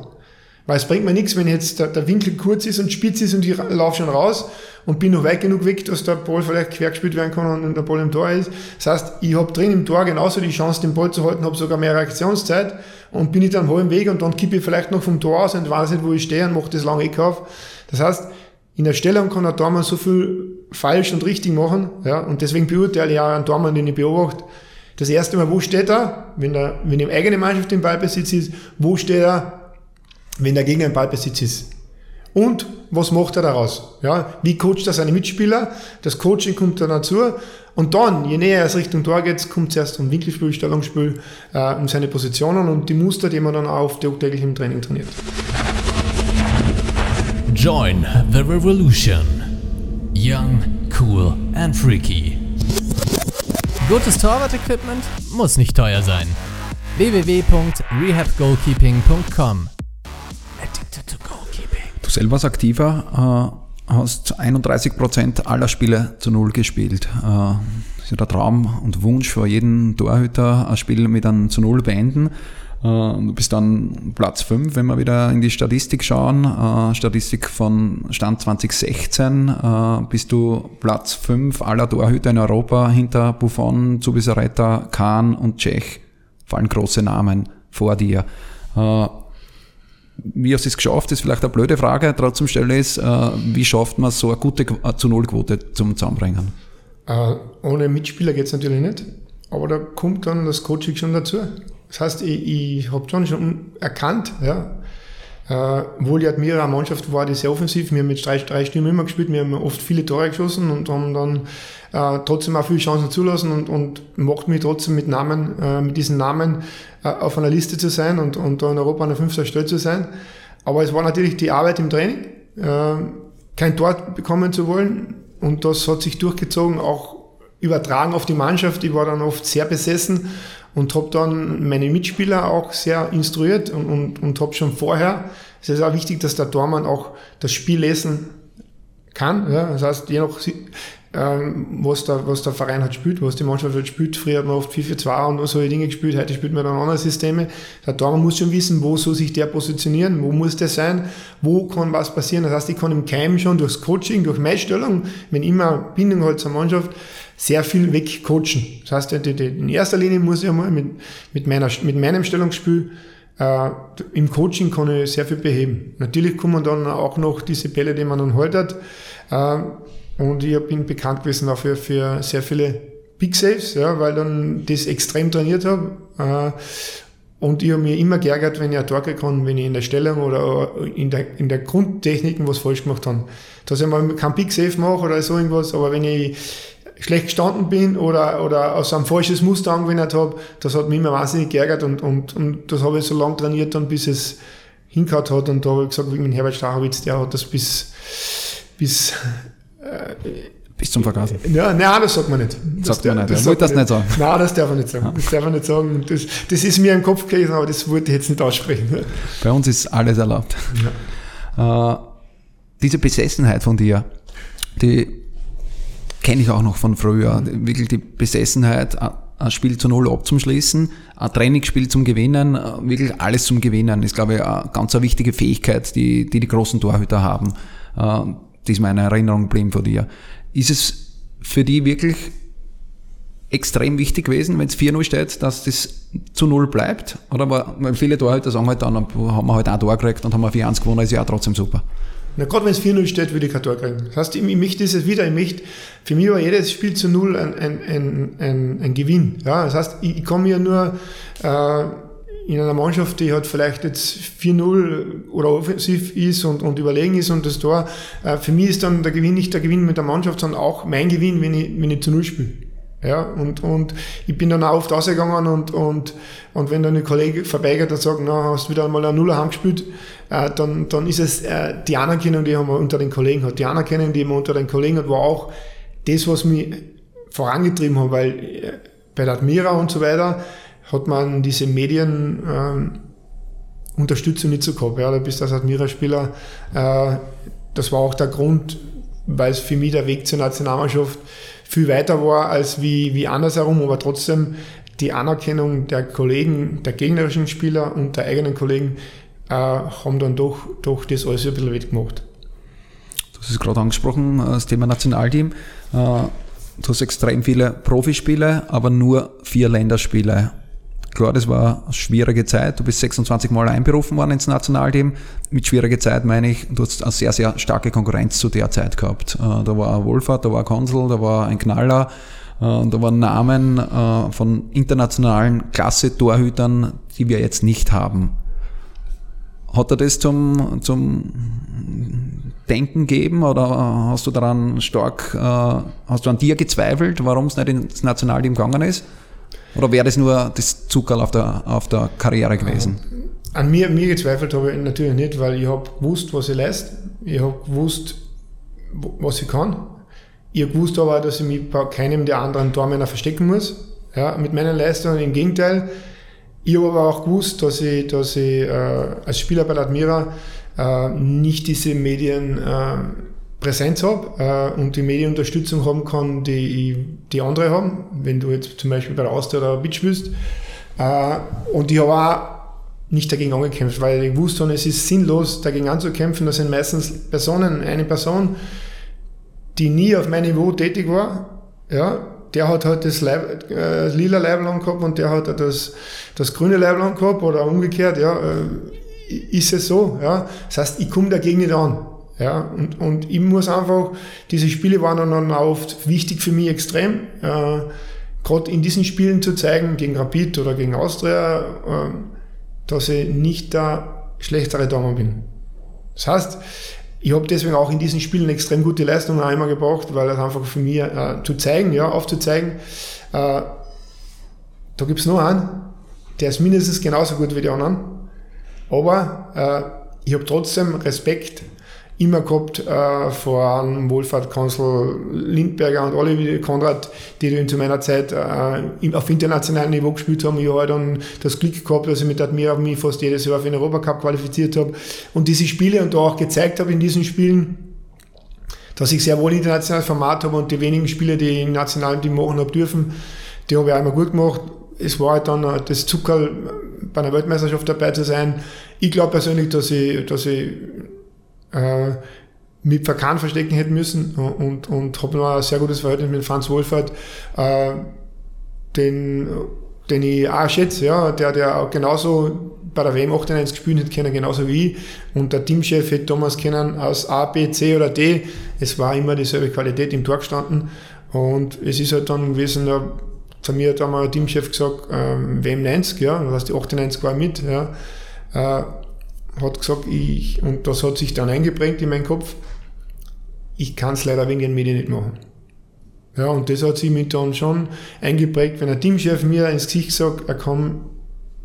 Weil es bringt mir nichts, wenn jetzt der, der, Winkel kurz ist und spitz ist und ich laufe schon raus und bin noch weit genug weg, dass der Ball vielleicht quer gespielt werden kann und der Ball im Tor ist. Das heißt, ich habe drin im Tor genauso die Chance, den Ball zu halten, habe sogar mehr Reaktionszeit und bin ich dann halben Weg und dann kippe ich vielleicht noch vom Tor aus und weiß nicht, wo ich stehe und mache das lange Eck auf. Das heißt, in der Stellung kann der Tormann so viel falsch und richtig machen, ja, und deswegen beurteile ich auch einen Tormann, den ich beobachte. Das erste Mal, wo steht er, wenn er, wenn die eigene Mannschaft im Ballbesitz ist, wo steht er, wenn der Gegner im Ballbesitz ist. Und was macht er daraus? Ja, wie coacht er seine Mitspieler? Das Coaching kommt dann dazu. Und dann, je näher es Richtung Tor geht, kommt es erst um Winkelspiel, Stellungsspiel, äh, um seine Positionen und die Muster, die man dann auch täglich im Training trainiert. Join the Revolution. Young, cool and freaky. Gutes Torwart-Equipment muss nicht teuer sein. www.rehabgoalkeeping.com Du selber als Aktiver äh, hast 31 Prozent aller Spiele zu Null gespielt. Äh, ist ja der Traum und Wunsch für jeden Torhüter, ein Spiel mit einem zu Null beenden. Äh, du bist dann Platz 5, wenn wir wieder in die Statistik schauen. Äh, Statistik von Stand 2016 äh, bist du Platz 5 aller Torhüter in Europa hinter Buffon, Zubizarreta, Kahn und Tschech. Fallen große Namen vor dir. Wie hast du es geschafft? Das ist vielleicht eine blöde Frage, trotzdem stelle ich es. Äh, wie schafft man so eine gute äh, zu Null-Quote zum Zusammenbringen? Äh, ohne Mitspieler geht es natürlich nicht, aber da kommt dann das Coaching schon dazu. Das heißt, ich, ich habe schon schon erkannt, ja, äh, obwohl die Admira eine Mannschaft war, die sehr offensiv, wir haben mit drei, drei Stimmen immer gespielt, wir haben oft viele Tore geschossen und haben dann äh, trotzdem auch viele Chancen zulassen und, und macht mich trotzdem mit Namen, äh, mit diesen Namen äh, auf einer Liste zu sein und, und da in Europa an der fünften Stelle zu sein. Aber es war natürlich die Arbeit im Training, äh, kein Tor bekommen zu wollen und das hat sich durchgezogen, auch übertragen auf die Mannschaft. Ich war dann oft sehr besessen und habe dann meine Mitspieler auch sehr instruiert und, und, und habe schon vorher, es ist auch wichtig, dass der Tormann auch das Spiel lesen kann. Ja? Das heißt, je nach ähm, was, der, was der Verein hat spielt, was die Mannschaft hat spielt. Früher hat man oft 4-4-2 und solche Dinge gespielt, heute spielt man dann andere Systeme. Der Tormann muss schon wissen, wo soll sich der positionieren, wo muss der sein, wo kann was passieren. Das heißt, ich kann im Keim schon durchs Coaching, durch meine Stellung, wenn immer Bindung hat zur Mannschaft, sehr viel wegcoachen. Das heißt, in erster Linie muss ich einmal mit, mit, meiner, mit meinem Stellungsspiel äh, im Coaching kann ich sehr viel beheben. Natürlich kommen dann auch noch diese Bälle, die man dann haltet. Äh, und ich bin bekannt gewesen dafür für sehr viele Big Saves, ja, weil dann das extrem trainiert habe. Äh, und ich habe mir immer geärgert, wenn ich ein Tor kann, wenn ich in der Stellung oder in der, in der Grundtechniken was falsch gemacht habe. Dass ich mal kein Big Save mache oder so irgendwas, aber wenn ich schlecht gestanden bin oder, oder aus einem falsches Muster angewendet habe, das hat mich immer wahnsinnig geärgert und, und, und das habe ich so lange trainiert, dann, bis es hingehauen hat. Und da habe ich gesagt, wie mit Herbert Stachowitz, der hat das bis, bis bis zum Vergasen. Ja, nein, das sagt man nicht. Das sagt man nicht. Das wollte das nicht sagen. Nein, das darf man nicht sagen. Das darf man nicht sagen. Das, das ist mir im Kopf gewesen, aber das wollte ich jetzt nicht aussprechen. Bei uns ist alles erlaubt. Ja. Äh, diese Besessenheit von dir, die kenne ich auch noch von früher. Wirklich die Besessenheit, ein Spiel zu Null abzuschließen, ein Trainingsspiel zum Gewinnen, wirklich alles zum Gewinnen, ist, glaube ich, eine ganz eine wichtige Fähigkeit, die die, die großen Torhüter haben. Die ist meine Erinnerung geblieben von dir. Ist es für die wirklich extrem wichtig gewesen, wenn es 4-0 steht, dass das zu 0 bleibt? Oder war, weil viele Torhüter sagen halt dann, haben wir halt auch Tor gekriegt und haben wir 4-1 gewonnen, ist ja auch trotzdem super. Na, gerade wenn es 4-0 steht, würde ich kein Tor kriegen. Das heißt, ich, ich möchte es wieder, ich möchte, für mich war jedes Spiel zu 0 ein, ein, ein, ein, ein Gewinn. Ja, das heißt, ich, ich komme ja nur, äh, in einer Mannschaft, die halt vielleicht jetzt 4-0 oder offensiv ist und, und überlegen ist und das Tor, äh, für mich ist dann der Gewinn nicht der Gewinn mit der Mannschaft, sondern auch mein Gewinn, wenn ich, wenn ich zu Null spiele. Ja, und, und ich bin dann auch oft rausgegangen und, und, und wenn dann ein Kollege vorbeigeht und sagt, na, hast du wieder einmal eine Nuller heimgespielt, äh, dann, dann ist es äh, die Anerkennung, die man unter den Kollegen hat. Die Anerkennung, die man unter den Kollegen hat, war auch das, was mich vorangetrieben hat, weil äh, bei der Admira und so weiter, hat man diese Medien ähm, Unterstützung nicht so gehabt. Ja, du bist als Admira-Spieler. Äh, das war auch der Grund, weil es für mich der Weg zur Nationalmannschaft viel weiter war als wie, wie andersherum, aber trotzdem die Anerkennung der Kollegen, der gegnerischen Spieler und der eigenen Kollegen äh, haben dann doch, doch das alles ein bisschen wettgemacht. Du hast es gerade angesprochen, äh, das Thema Nationalteam. Äh, du hast extrem viele Profispiele, aber nur vier Länderspiele. Klar, das war eine schwierige Zeit. Du bist 26 Mal einberufen worden ins Nationalteam. Mit schwieriger Zeit meine ich, du hast eine sehr, sehr starke Konkurrenz zu der Zeit gehabt. Äh, da war Wohlfahrt, da war ein Konsul, da war ein Knaller, da waren Namen von internationalen Klasse-Torhütern, die wir jetzt nicht haben. Hat er das zum, zum Denken gegeben oder hast du daran stark, äh, hast du an dir gezweifelt, warum es nicht ins Nationalteam gegangen ist? Oder wäre das nur das Zuckerl auf der, auf der Karriere gewesen? An mir, mir gezweifelt habe ich natürlich nicht, weil ich habe gewusst, was ich leiste. Ich habe gewusst, was ich kann. Ich habe gewusst aber, dass ich mich bei keinem der anderen Tormänner verstecken muss. Ja, mit meinen Leistungen. Im Gegenteil, ich habe aber auch gewusst, dass ich, dass ich äh, als Spieler bei Admira äh, nicht diese Medienpräsenz äh, habe äh, und die Medienunterstützung haben kann, die, die andere haben, wenn du jetzt zum Beispiel bei der Austria oder Bitch bist. Äh, und ich habe auch nicht dagegen angekämpft, weil ich wusste, es ist sinnlos, dagegen anzukämpfen. Das sind meistens Personen, eine Person, die nie auf meinem Niveau tätig war, ja, der hat halt das, Leib, äh, lila Leibel angehabt und der hat das, das grüne Leibel angehabt oder umgekehrt, ja, äh, ist es so, ja. Das heißt, ich komme dagegen nicht an, ja, und, und ich muss einfach, diese Spiele waren dann oft wichtig für mich extrem, äh, gerade in diesen Spielen zu zeigen, gegen Rapid oder gegen Austria, äh, dass ich nicht der schlechtere Dormer bin. Das heißt, ich habe deswegen auch in diesen Spielen extrem gute Leistungen einmal gebraucht, weil das einfach für mich äh, zu zeigen, ja, aufzuzeigen, äh, da gibt es nur einen, der ist mindestens genauso gut wie die anderen. Aber äh, ich habe trotzdem Respekt immer gehabt äh, vor einem Wohlfahrtkonsul Lindberger und wie Konrad, die dann zu meiner Zeit äh, auf internationalem Niveau gespielt haben. Ich habe dann das Glück gehabt, dass ich mit Admira mich fast jedes Jahr für den Europacup qualifiziert habe und diese Spiele und da auch gezeigt habe in diesen Spielen, dass ich sehr wohl internationales Format habe und die wenigen Spiele, die ich im nationalen Team machen habe dürfen, die habe ich einmal gut gemacht. Es war halt dann äh, das Zuckerl bei einer Weltmeisterschaft dabei zu sein. Ich glaube persönlich, dass ich, dass ich äh, mit Verkan verstecken hätten müssen und, und habe noch ein sehr gutes Verhältnis mit Franz Wohlfahrt, äh, den, den ich auch schätze, ja, der, der auch genauso bei der WM 98 gespielt hat, kennen genauso wie ich. Und der Teamchef hätte damals kennen aus A, B, C oder D. Es war immer dieselbe Qualität im Tor gestanden. Und es ist halt dann gewesen, ja, zu mir hat einmal der Teamchef gesagt, ähm, WM 90, ja, das heißt die 98 war mit, ja. Äh, hat gesagt, ich, und das hat sich dann eingeprägt in meinen Kopf, ich kann es leider wegen den Medien nicht machen. Ja, und das hat sich mich dann schon eingeprägt, wenn ein Teamchef mir ins Gesicht sagt, er kann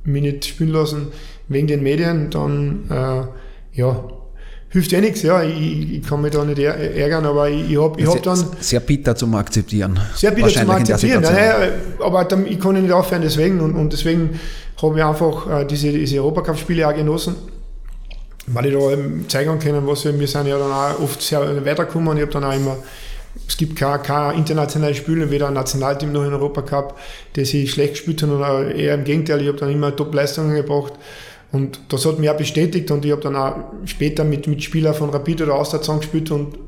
mich nicht spielen lassen wegen den Medien, dann äh, ja, hilft ja nichts. Ja, ich, ich, kann mich da nicht ärgern, aber ich, ich habe ich hab dann... Sehr bitter zum Akzeptieren. Sehr bitter zum Akzeptieren, nein, aber dann, ich kann nicht aufhören deswegen und, und deswegen habe ich einfach äh, diese, diese Europacup-Spiele auch genossen weil ich da eben zeigen können, was wir, wir sind ja dann auch oft sehr weitergekommen. Ich habe dann auch immer, es gibt kein, kein internationales Spiel, weder ein Nationalteam noch ein Europacup, das ich schlecht gespielt habe, oder eher im Gegenteil, ich habe dann immer Top-Leistungen gebracht. Und das hat mich auch bestätigt und ich habe dann auch später mit, mit Spielern von Rapid oder Austria zusammengespielt und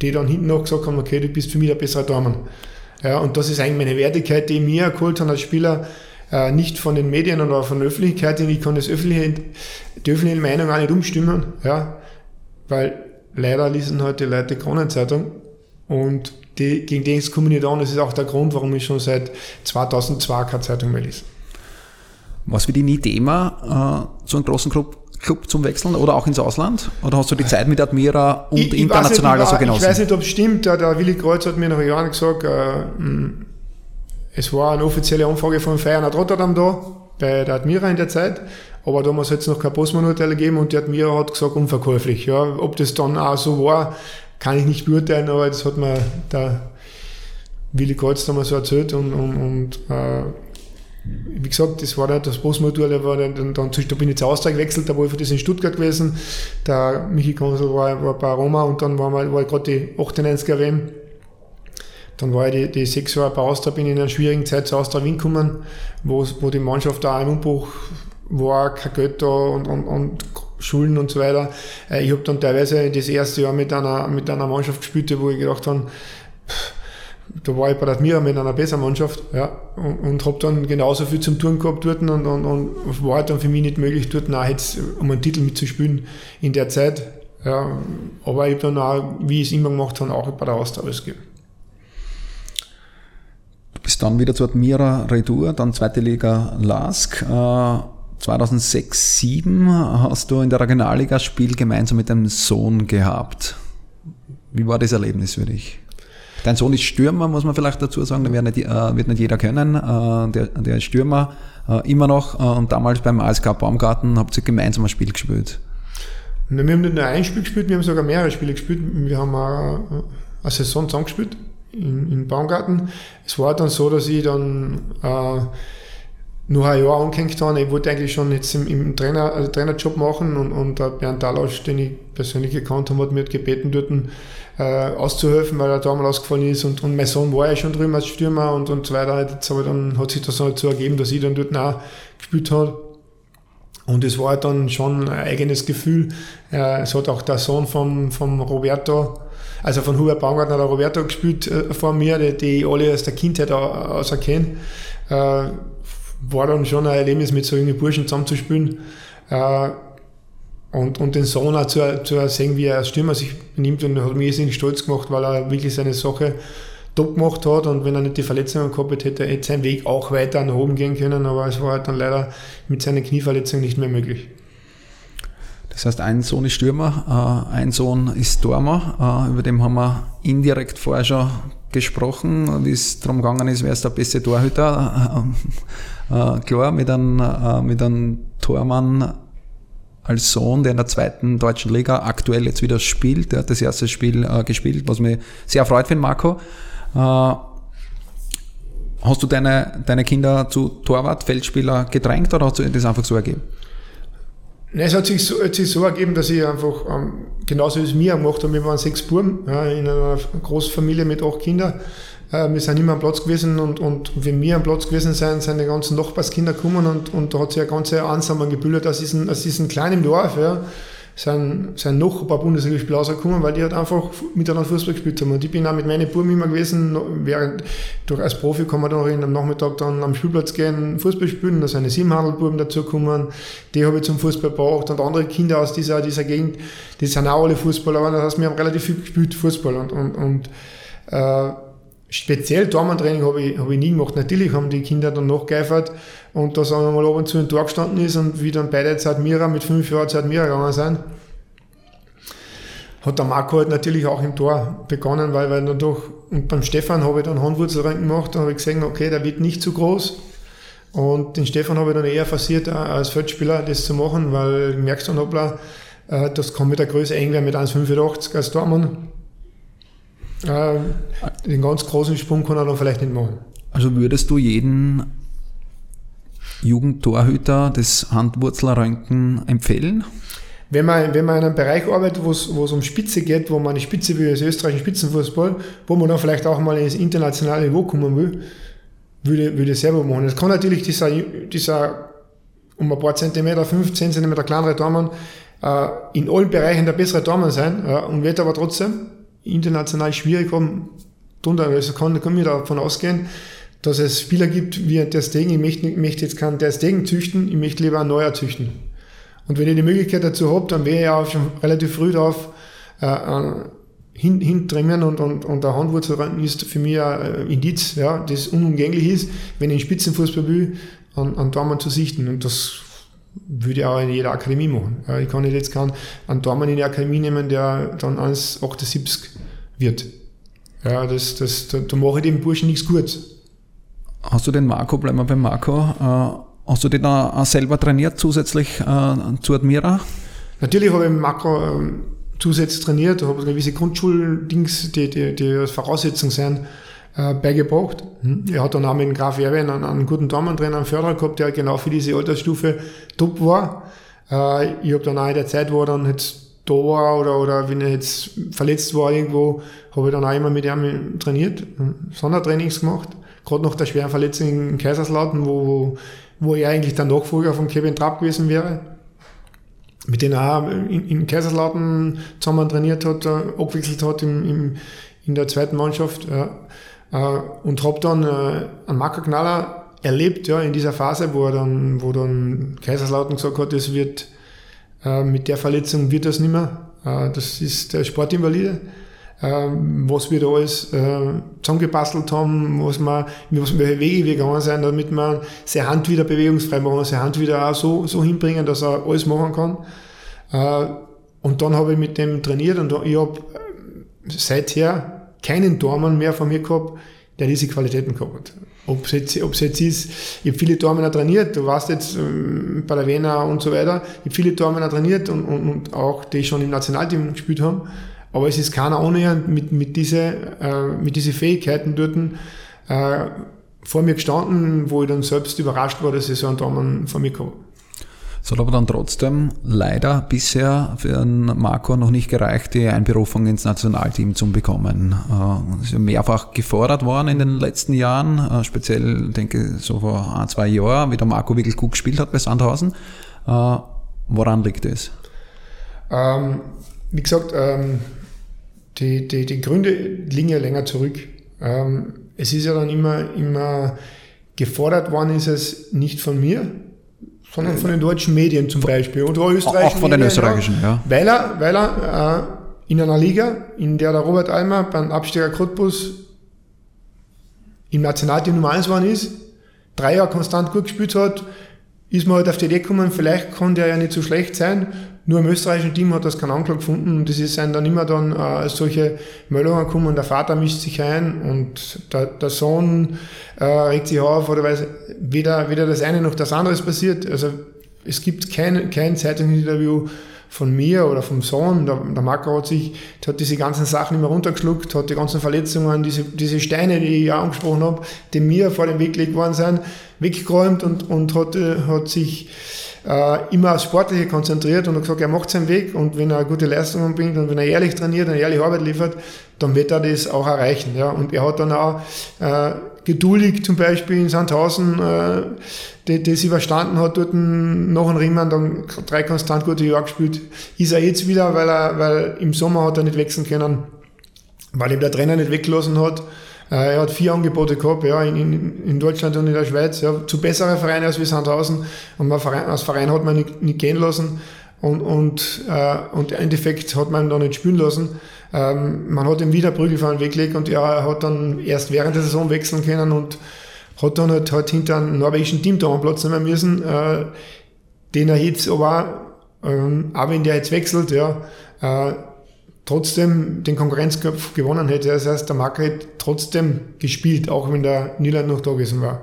die dann hinten noch gesagt haben, okay, du bist für mich der bessere Dormann. Ja, und das ist eigentlich meine Wertigkeit, die ich mir geholt habe als Spieler, äh, nicht von den Medien oder von der Öffentlichkeit, ich kann das öffentliche, die öffentliche Meinung auch nicht umstimmen, ja, weil leider lesen heute halt Leute Kronenzeitung und die, gegen die komme ich nicht an. Das ist auch der Grund, warum ich schon seit 2002 keine Zeitung mehr lese. Was für dich nie Thema, äh, so einen großen Club, Club zum Wechseln oder auch ins Ausland? Oder hast du die Zeit mit Admira und ich, international ich nicht, also genossen? Ich weiß nicht, ob es stimmt. Der, der Willi Kreuz hat mir nach Jahren gesagt, äh, es war eine offizielle Anfrage von Feyenoord Rotterdam da, bei der Admira in der Zeit, aber damals hat es noch kein Postmann-Hotel gegeben und die Admira hat gesagt, unverkäuflich. Ja, ob das dann auch so war, kann ich nicht beurteilen, aber das hat mir der Willi Kreuz damals so erzählt und, und, und äh, wie gesagt, das war nicht das Postmodul, da, war dann, dann, da bin ich zu Austria gewechselt, da war ich für das in Stuttgart gewesen. Der Michi Konsel war, war bei Roma und dann war, war gerade die 98er WM. Dann war ich die, die sechs Jahre bei Austria, bin in einer schwierigen Zeit zu Austria Wien gekommen, wo, wo die Mannschaft da im Umbruch war, kein Geld da und, und, und Schulden und so weiter. Äh, ich habe dann teilweise das erste Jahr mit einer, mit einer Mannschaft gespielt, wo ich gedacht habe, da war ich bei der Admira mit einer besseren Mannschaft ja, und, und habe dann genauso viel zum Tun gehabt dort und, und, und war halt dann für mich nicht möglich, dort auch jetzt um einen Titel mitzuspielen in der Zeit. Ja, aber ich habe dann auch, wie ich es immer gemacht habe, auch bei der Austria alles gegeben. Dann wieder zu Admira Retour, dann zweite Liga Lask. Äh 2006, 2007 hast du in der Regionalliga Spiel gemeinsam mit deinem Sohn gehabt. Wie war das Erlebnis für dich? Dein Sohn ist Stürmer, muss man vielleicht dazu sagen, den wird nicht, äh, wird nicht jeder kennen. Äh, der, der ist Stürmer, äh, immer noch. Äh, und damals beim ASK Baumgarten habt ihr gemeinsam ein Spiel gespielt. Wir haben nicht nur ein Spiel gespielt, wir haben sogar mehrere Spiele gespielt. Wir haben auch eine Saison zusammengespielt in, in Baumgarten. Es war dann so, dass ich dann äh, nur ein Jahr angehängt habe. Ich wollte eigentlich schon jetzt im, im Trainer, also Trainerjob machen und, und der Bernd Dalasch, den ich persönlich gekannt habe, hat mir gebeten, dort äh, auszuhelfen, weil er damals ausgefallen ist und, und mein Sohn war ja schon drüben als Stürmer und, und so weiter. Jetzt aber dann hat sich das halt so ergeben, dass ich dann dort auch gespielt habe. Und es war dann schon ein eigenes Gefühl. Äh, es hat auch der Sohn von, von Roberto, also von Hubert Baumgartner, der Roberto gespielt äh, vor mir, die, die ich alle aus der Kindheit aus erkennen. Äh, war dann schon ein Erlebnis, mit so jungen Burschen zusammenzuspielen. Äh, und, und den Sohn auch zu, zu sehen, wie er als Stürmer sich benimmt und hat mich irrsinnig stolz gemacht, weil er wirklich seine Sache top gemacht hat und wenn er nicht die Verletzungen gehabt hätte, hätte sein Weg auch weiter nach oben gehen können, aber es war halt dann leider mit seiner Knieverletzung nicht mehr möglich. Das heißt, ein Sohn ist Stürmer, äh, ein Sohn ist Dormer, äh, über den haben wir indirekt vorher schon gesprochen, wie es darum gegangen ist, wer ist der beste Torhüter. Äh, klar, mit einem, äh, mit einem Tormann als Sohn, der in der zweiten deutschen Liga aktuell jetzt wieder spielt. Der hat das erste Spiel äh, gespielt, was mich sehr freut für Marco. Äh, hast du deine, deine Kinder zu Torwart, Feldspieler gedrängt oder hat sich das einfach so ergeben? Nein, es hat sich so, hat sich so ergeben, dass ich einfach, ähm, genauso wie es mir gemacht habe, wir waren sechs Buben ja, in einer Großfamilie mit acht Kindern. Äh, wir sind immer am Platz gewesen und, und wenn wir am Platz gewesen sind, sind die ganzen Nachbarskinder gekommen und, und da hat sich eine ganze Ansammlung gebildet aus diesem, aus diesem kleinen Dorf. Ja sind, sind noch ein paar Bundesligaspieler rausgekommen, weil die halt einfach miteinander Fußball gespielt haben. Und ich bin auch mit meinen Buben immer gewesen, während, durch als Profi kann man dann am Nachmittag dann am Spielplatz gehen, Fußball spielen, da sind die Siebenhandelbuben dazugekommen, die habe ich zum Fußball gebracht. Und andere Kinder aus dieser, dieser Gegend, die sind auch alle Fußballer, das heißt, wir haben relativ viel gespielt, Fußball. Und, und, und äh, speziell Dormantraining habe ich, hab ich nie gemacht. Natürlich haben die Kinder dann nachgeeifert und da sagen wir mal ab und zu ein Tor gestanden ist und wie dann beide Zeit Mira mit fünf Jahren Zeit Mira gegangen sind, hat der Marco halt natürlich auch im Tor begonnen, weil, weil dadurch, und beim Stefan habe ich dann Handwurzelrennen gemacht und habe ich gesehen, okay, der wird nicht zu groß. Und den Stefan habe ich dann eher forciert, äh, als Feldspieler das zu machen, weil ich merkst dann, hoppla, äh, das kann mit der Größe eng werden mit 1,85 als Tormann. Äh, den ganz großen Sprung kann er dann vielleicht nicht machen. Also würdest du jeden Jugendtorhüter das Handwurzelröntgen empfehlen? Wenn man, wenn man in einem Bereich arbeitet, wo es, um Spitze geht, wo man eine Spitze will, als österreichischen Spitzenfußball, wo man dann vielleicht auch mal ins internationale Niveau kommen will, würde, würde selber machen. Es kann natürlich dieser, dieser um ein paar Zentimeter, 15 Zentimeter kleinere Tormann äh, in allen Bereichen der bessere Tormann sein äh, und wird aber trotzdem international schwierig haben. Also kann, kann mir davon ausgehen, dass es Spieler gibt wie der Stegen, ich möchte, ich möchte jetzt keinen der Stegen züchten, ich möchte lieber einen neuer züchten. Und wenn ich die Möglichkeit dazu habe, dann wäre ich auch schon relativ früh darauf äh, hin, hintrimmen und, und, und der Handwurzel ist für mich ein Indiz, ja, das unumgänglich ist, wenn ich einen Spitzenfußball will, an, an Dormann zu sichten. Und das würde ich auch in jeder Akademie machen. Ja, ich kann nicht jetzt keinen, einen Dormann in die Akademie nehmen, der dann 1,78 wird. Ja, das, das, da, da mache ich dem Burschen nichts Gutes. Hast du den Marco, bleiben wir beim Marco, äh, hast du den auch selber trainiert zusätzlich äh, zu Admira? Natürlich habe ich Marco ähm, zusätzlich trainiert, habe gewisse Grundschuldings, die, die, die als Voraussetzung sind, äh, beigebracht. Hm. Er hat dann auch mit dem Graf Erwin einen, einen guten Tormann-Trainer, einen Förderer gehabt, der genau für diese Altersstufe top war. Ich habe dann auch in der Zeit, wo er dann jetzt da war oder, oder wenn er jetzt verletzt war irgendwo, habe ich dann auch immer mit ihm trainiert, Sondertrainings gemacht. Gerade nach der schweren Verletzung in Kaiserslautern, wo, wo, er eigentlich der Nachfolger von Kevin Trapp gewesen wäre. Mit dem er auch in, in Kaiserslautern zusammen trainiert hat, äh, abwechselt hat im, im, in der zweiten Mannschaft. Ja. Äh, und habe dann äh, einen Marco Knaller erlebt, ja, in dieser Phase, wo er dann, wo dann Kaiserslautern gesagt hat, es wird äh, mit der Verletzung wird das nicht mehr. Das ist der Sportinvalide. Ähm, was wir da alles äh, zusammengebastelt haben, was wir, was, welche Wege wir gegangen sind, damit wir seine Hand wieder bewegungsfrei machen, seine Hand wieder auch so, so hinbringen, dass er alles machen kann. und dann habe ich mit dem trainiert und ich habe seither keinen Tormann mehr von mir gehabt, der diese Qualitäten gehabt hat. Ob es jetzt, ob's jetzt ist, ich habe viele Tormänner trainiert, du warst jetzt ähm, bei der Wiener und so weiter, ich habe viele Tormänner trainiert und, und, und auch die schon im Nationalteam gespielt haben, aber es ist keiner ohne mit, mit diese, äh, mit diese Fähigkeiten dort äh, vor mir gestanden, wo ich dann selbst überrascht war, dass ich so einen Tormann vor mir gehabt es hat aber dann trotzdem leider bisher für Marco noch nicht gereicht, die Einberufung ins Nationalteam zu bekommen. Äh, ist ja mehrfach gefordert worden in den letzten Jahren, äh, speziell, denke ich, so vor ein, zwei Jahren, wie der Marco wirklich gut gespielt hat bei Sandhausen. Äh, woran liegt es? Ähm, wie gesagt, ähm, die, die, die Gründe liegen ja länger zurück. Ähm, es ist ja dann immer, immer gefordert worden, ist es nicht von mir, sondern von den deutschen Medien zum Beispiel oder österreichischen Auch von den österreichischen, ja. Weil er, weil er äh, in einer Liga, in der der Robert Almer beim Absteiger Cottbus im Nationalteam Nummer 1 geworden ist, drei Jahre konstant gut gespielt hat, ist man halt auf die Idee gekommen, vielleicht kann der ja nicht so schlecht sein. Nur im österreichischen Team hat das keinen Anklang gefunden und es sind dann immer dann äh, solche Meldungen gekommen, der Vater mischt sich ein und der, der Sohn äh, regt sich auf oder weiß, weder, weder das eine noch das andere ist passiert. Also es gibt kein, kein Zeitungsinterview, von mir oder vom Sohn, der, der Marco hat sich, hat diese ganzen Sachen immer runtergeschluckt, hat die ganzen Verletzungen, diese, diese Steine, die ich auch angesprochen habe, die mir vor dem Weg gelegt worden sind, weggeräumt und, und hat, äh, hat sich äh, immer aufs Sportliche konzentriert und hat gesagt, er macht seinen Weg und wenn er gute Leistungen bringt und wenn er ehrlich trainiert und ehrlich Arbeit liefert, dann wird er das auch erreichen. Ja. Und er hat dann auch äh, geduldig zum Beispiel in Sandhausen, äh, das überstanden hat, dort noch ein Riemann, dann drei konstant gute Jahre gespielt, ist er jetzt wieder, weil er, weil im Sommer hat er nicht wechseln können, weil ihm der Trainer nicht weggelassen hat. Äh, er hat vier Angebote gehabt, ja, in, in, Deutschland und in der Schweiz, ja, zu besseren Vereinen als wie Sandhausen. Und Verein, als Verein hat man nicht, nicht gehen lassen. Und, und, äh, und im Endeffekt hat man ihn da nicht spielen lassen. Ähm, man hat ihm wieder Prügelfahren weggelegt und er hat dann erst während der Saison wechseln können und hat dann halt, halt hinter einem norwegischen Team da am Platz nehmen müssen, äh, den er jetzt aber, ähm, auch wenn der jetzt wechselt, ja, äh, trotzdem den Konkurrenzkampf gewonnen hätte. Das heißt, der Marker hätte trotzdem gespielt, auch wenn der Niederland noch da gewesen war.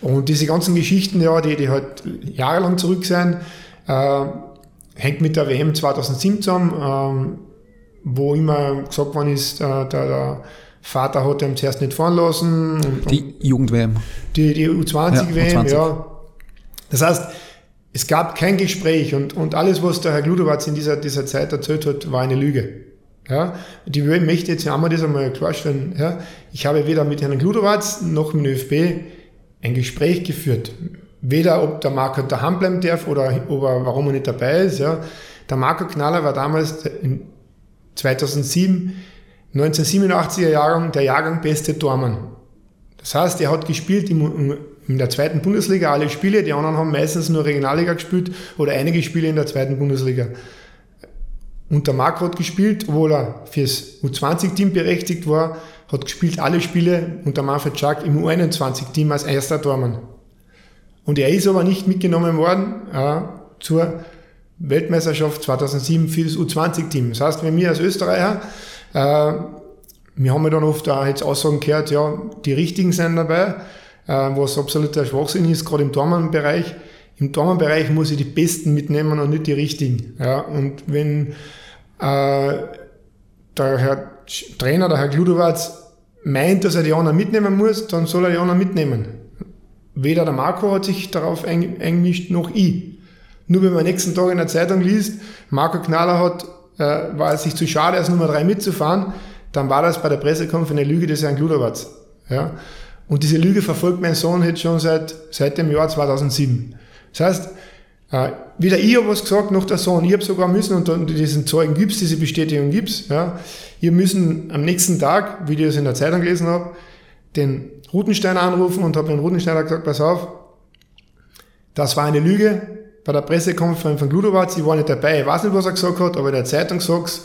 Und diese ganzen Geschichten, ja, die, die halt jahrelang zurück sind, äh, hängt mit der WM 2007 zusammen, äh, wo immer gesagt worden ist, äh, der, der Vater hat ihm zuerst nicht fahren lassen. die Jugend-WM. Die, die U20-WM, ja, ja. Das heißt, es gab kein Gespräch und, und alles, was der Herr Gludowatz in dieser, dieser Zeit erzählt hat, war eine Lüge. Ja, die möchte jetzt einmal das einmal klarstellen. Ja, ich habe weder mit Herrn Gludowatz noch mit dem ÖFB ein Gespräch geführt. Weder ob der Marco daheim bleiben darf oder ob er, warum er nicht dabei ist. Ja. Der Marco Knaller war damals in 2007, 1987er Jahrgang, der Jahrgang beste Tormann. Das heißt, er hat gespielt im, in der zweiten Bundesliga alle Spiele, die anderen haben meistens nur Regionalliga gespielt oder einige Spiele in der zweiten Bundesliga. Und der Marco hat gespielt, obwohl er fürs U20-Team berechtigt war, hat gespielt alle Spiele unter Manfred Schack im U21-Team als erster Tormann. Und er ist aber nicht mitgenommen worden äh, zur Weltmeisterschaft 2007 für das U20-Team. Das heißt, wenn wir als Österreicher, äh, wir haben ja dann oft auch jetzt Aussagen gehört, ja, die Richtigen sind dabei, was absoluter Schwachsinn ist, gerade im Tormann-Bereich. Im Tormann-Bereich muss ich die Besten mitnehmen und nicht die Richtigen. Ja, und wenn äh, der Herr Trainer, der Herr Gludowatz, meint, dass er die anderen mitnehmen muss, dann soll er die anderen mitnehmen. Weder der Marco hat sich darauf eingemischt, noch ich. Nur wenn man nächsten Tag in der Zeitung liest, Marco Knaller hat, äh, war es sich zu schade, als Nummer drei mitzufahren, dann war das bei der Pressekonferenz eine Lüge des Herrn Gluderwatz. Ja? Und diese Lüge verfolgt mein Sohn jetzt schon seit, seit dem Jahr 2007. Das heißt, äh, weder ich habe was gesagt, noch der Sohn. Ich habe sogar müssen, und diesen Zeugen gibt's, diese Bestätigung gibt's, ja, ihr müssen am nächsten Tag, wie ich das in der Zeitung gelesen habe, den Rutenstein anrufen und habe den Rutensteiner gesagt, pass auf, das war eine Lüge bei der Pressekonferenz von Gludowatz, ich war nicht dabei, ich weiß nicht, was er gesagt hat, aber in der Zeitung sagt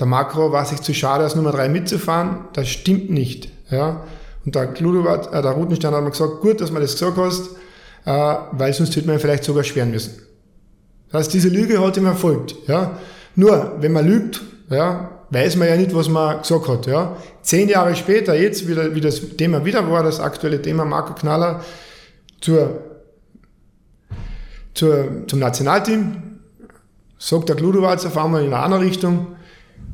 der Makro war sich zu schade, als Nummer drei mitzufahren, das stimmt nicht. Ja. Und der, Gludowatz, äh, der Rutenstein hat mir gesagt, gut, dass du das gesagt hast, äh, weil sonst hätte man vielleicht sogar sperren müssen. Das heißt, diese Lüge hat ihm erfolgt. Ja. Nur, wenn man lügt, ja, weiß man ja nicht, was man gesagt hat. Ja. Zehn Jahre später, jetzt wieder, wie das Thema wieder war, das aktuelle Thema Marco Knaller zur, zur, zum Nationalteam, sagt der Gludowatz auf einmal in eine andere Richtung,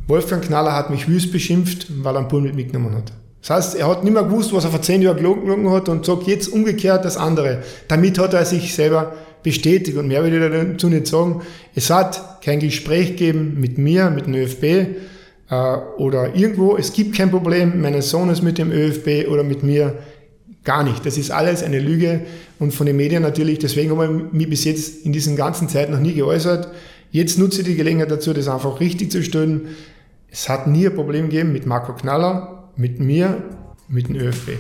Wolfgang Knaller hat mich wüst beschimpft, weil er einen Bull mit mitgenommen hat. Das heißt, er hat nicht mehr gewusst, was er vor zehn Jahren gelogen hat und sagt jetzt umgekehrt das andere. Damit hat er sich selber bestätigt und mehr will ich dazu nicht sagen. Es hat kein Gespräch gegeben mit mir, mit dem ÖFB äh, oder irgendwo. Es gibt kein Problem meines Sohnes mit dem ÖFB oder mit mir. Gar nicht. Das ist alles eine Lüge und von den Medien natürlich. Deswegen habe ich mich bis jetzt in diesen ganzen Zeit noch nie geäußert. Jetzt nutze ich die Gelegenheit dazu, das einfach richtig zu stellen. Es hat nie ein Problem gegeben mit Marco Knaller, mit mir, mit dem ÖFB.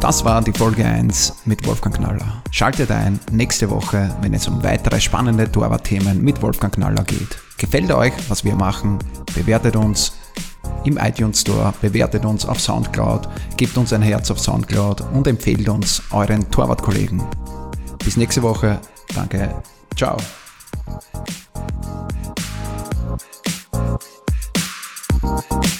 Das war die Folge 1 mit Wolfgang Knaller. Schaltet ein nächste Woche, wenn es um weitere spannende Torwart-Themen mit Wolfgang Knaller geht. Gefällt euch, was wir machen? Bewertet uns im iTunes Store, bewertet uns auf Soundcloud, gebt uns ein Herz auf Soundcloud und empfehlt uns euren Torwartkollegen. Bis nächste Woche. Danke. Ciao. Bye.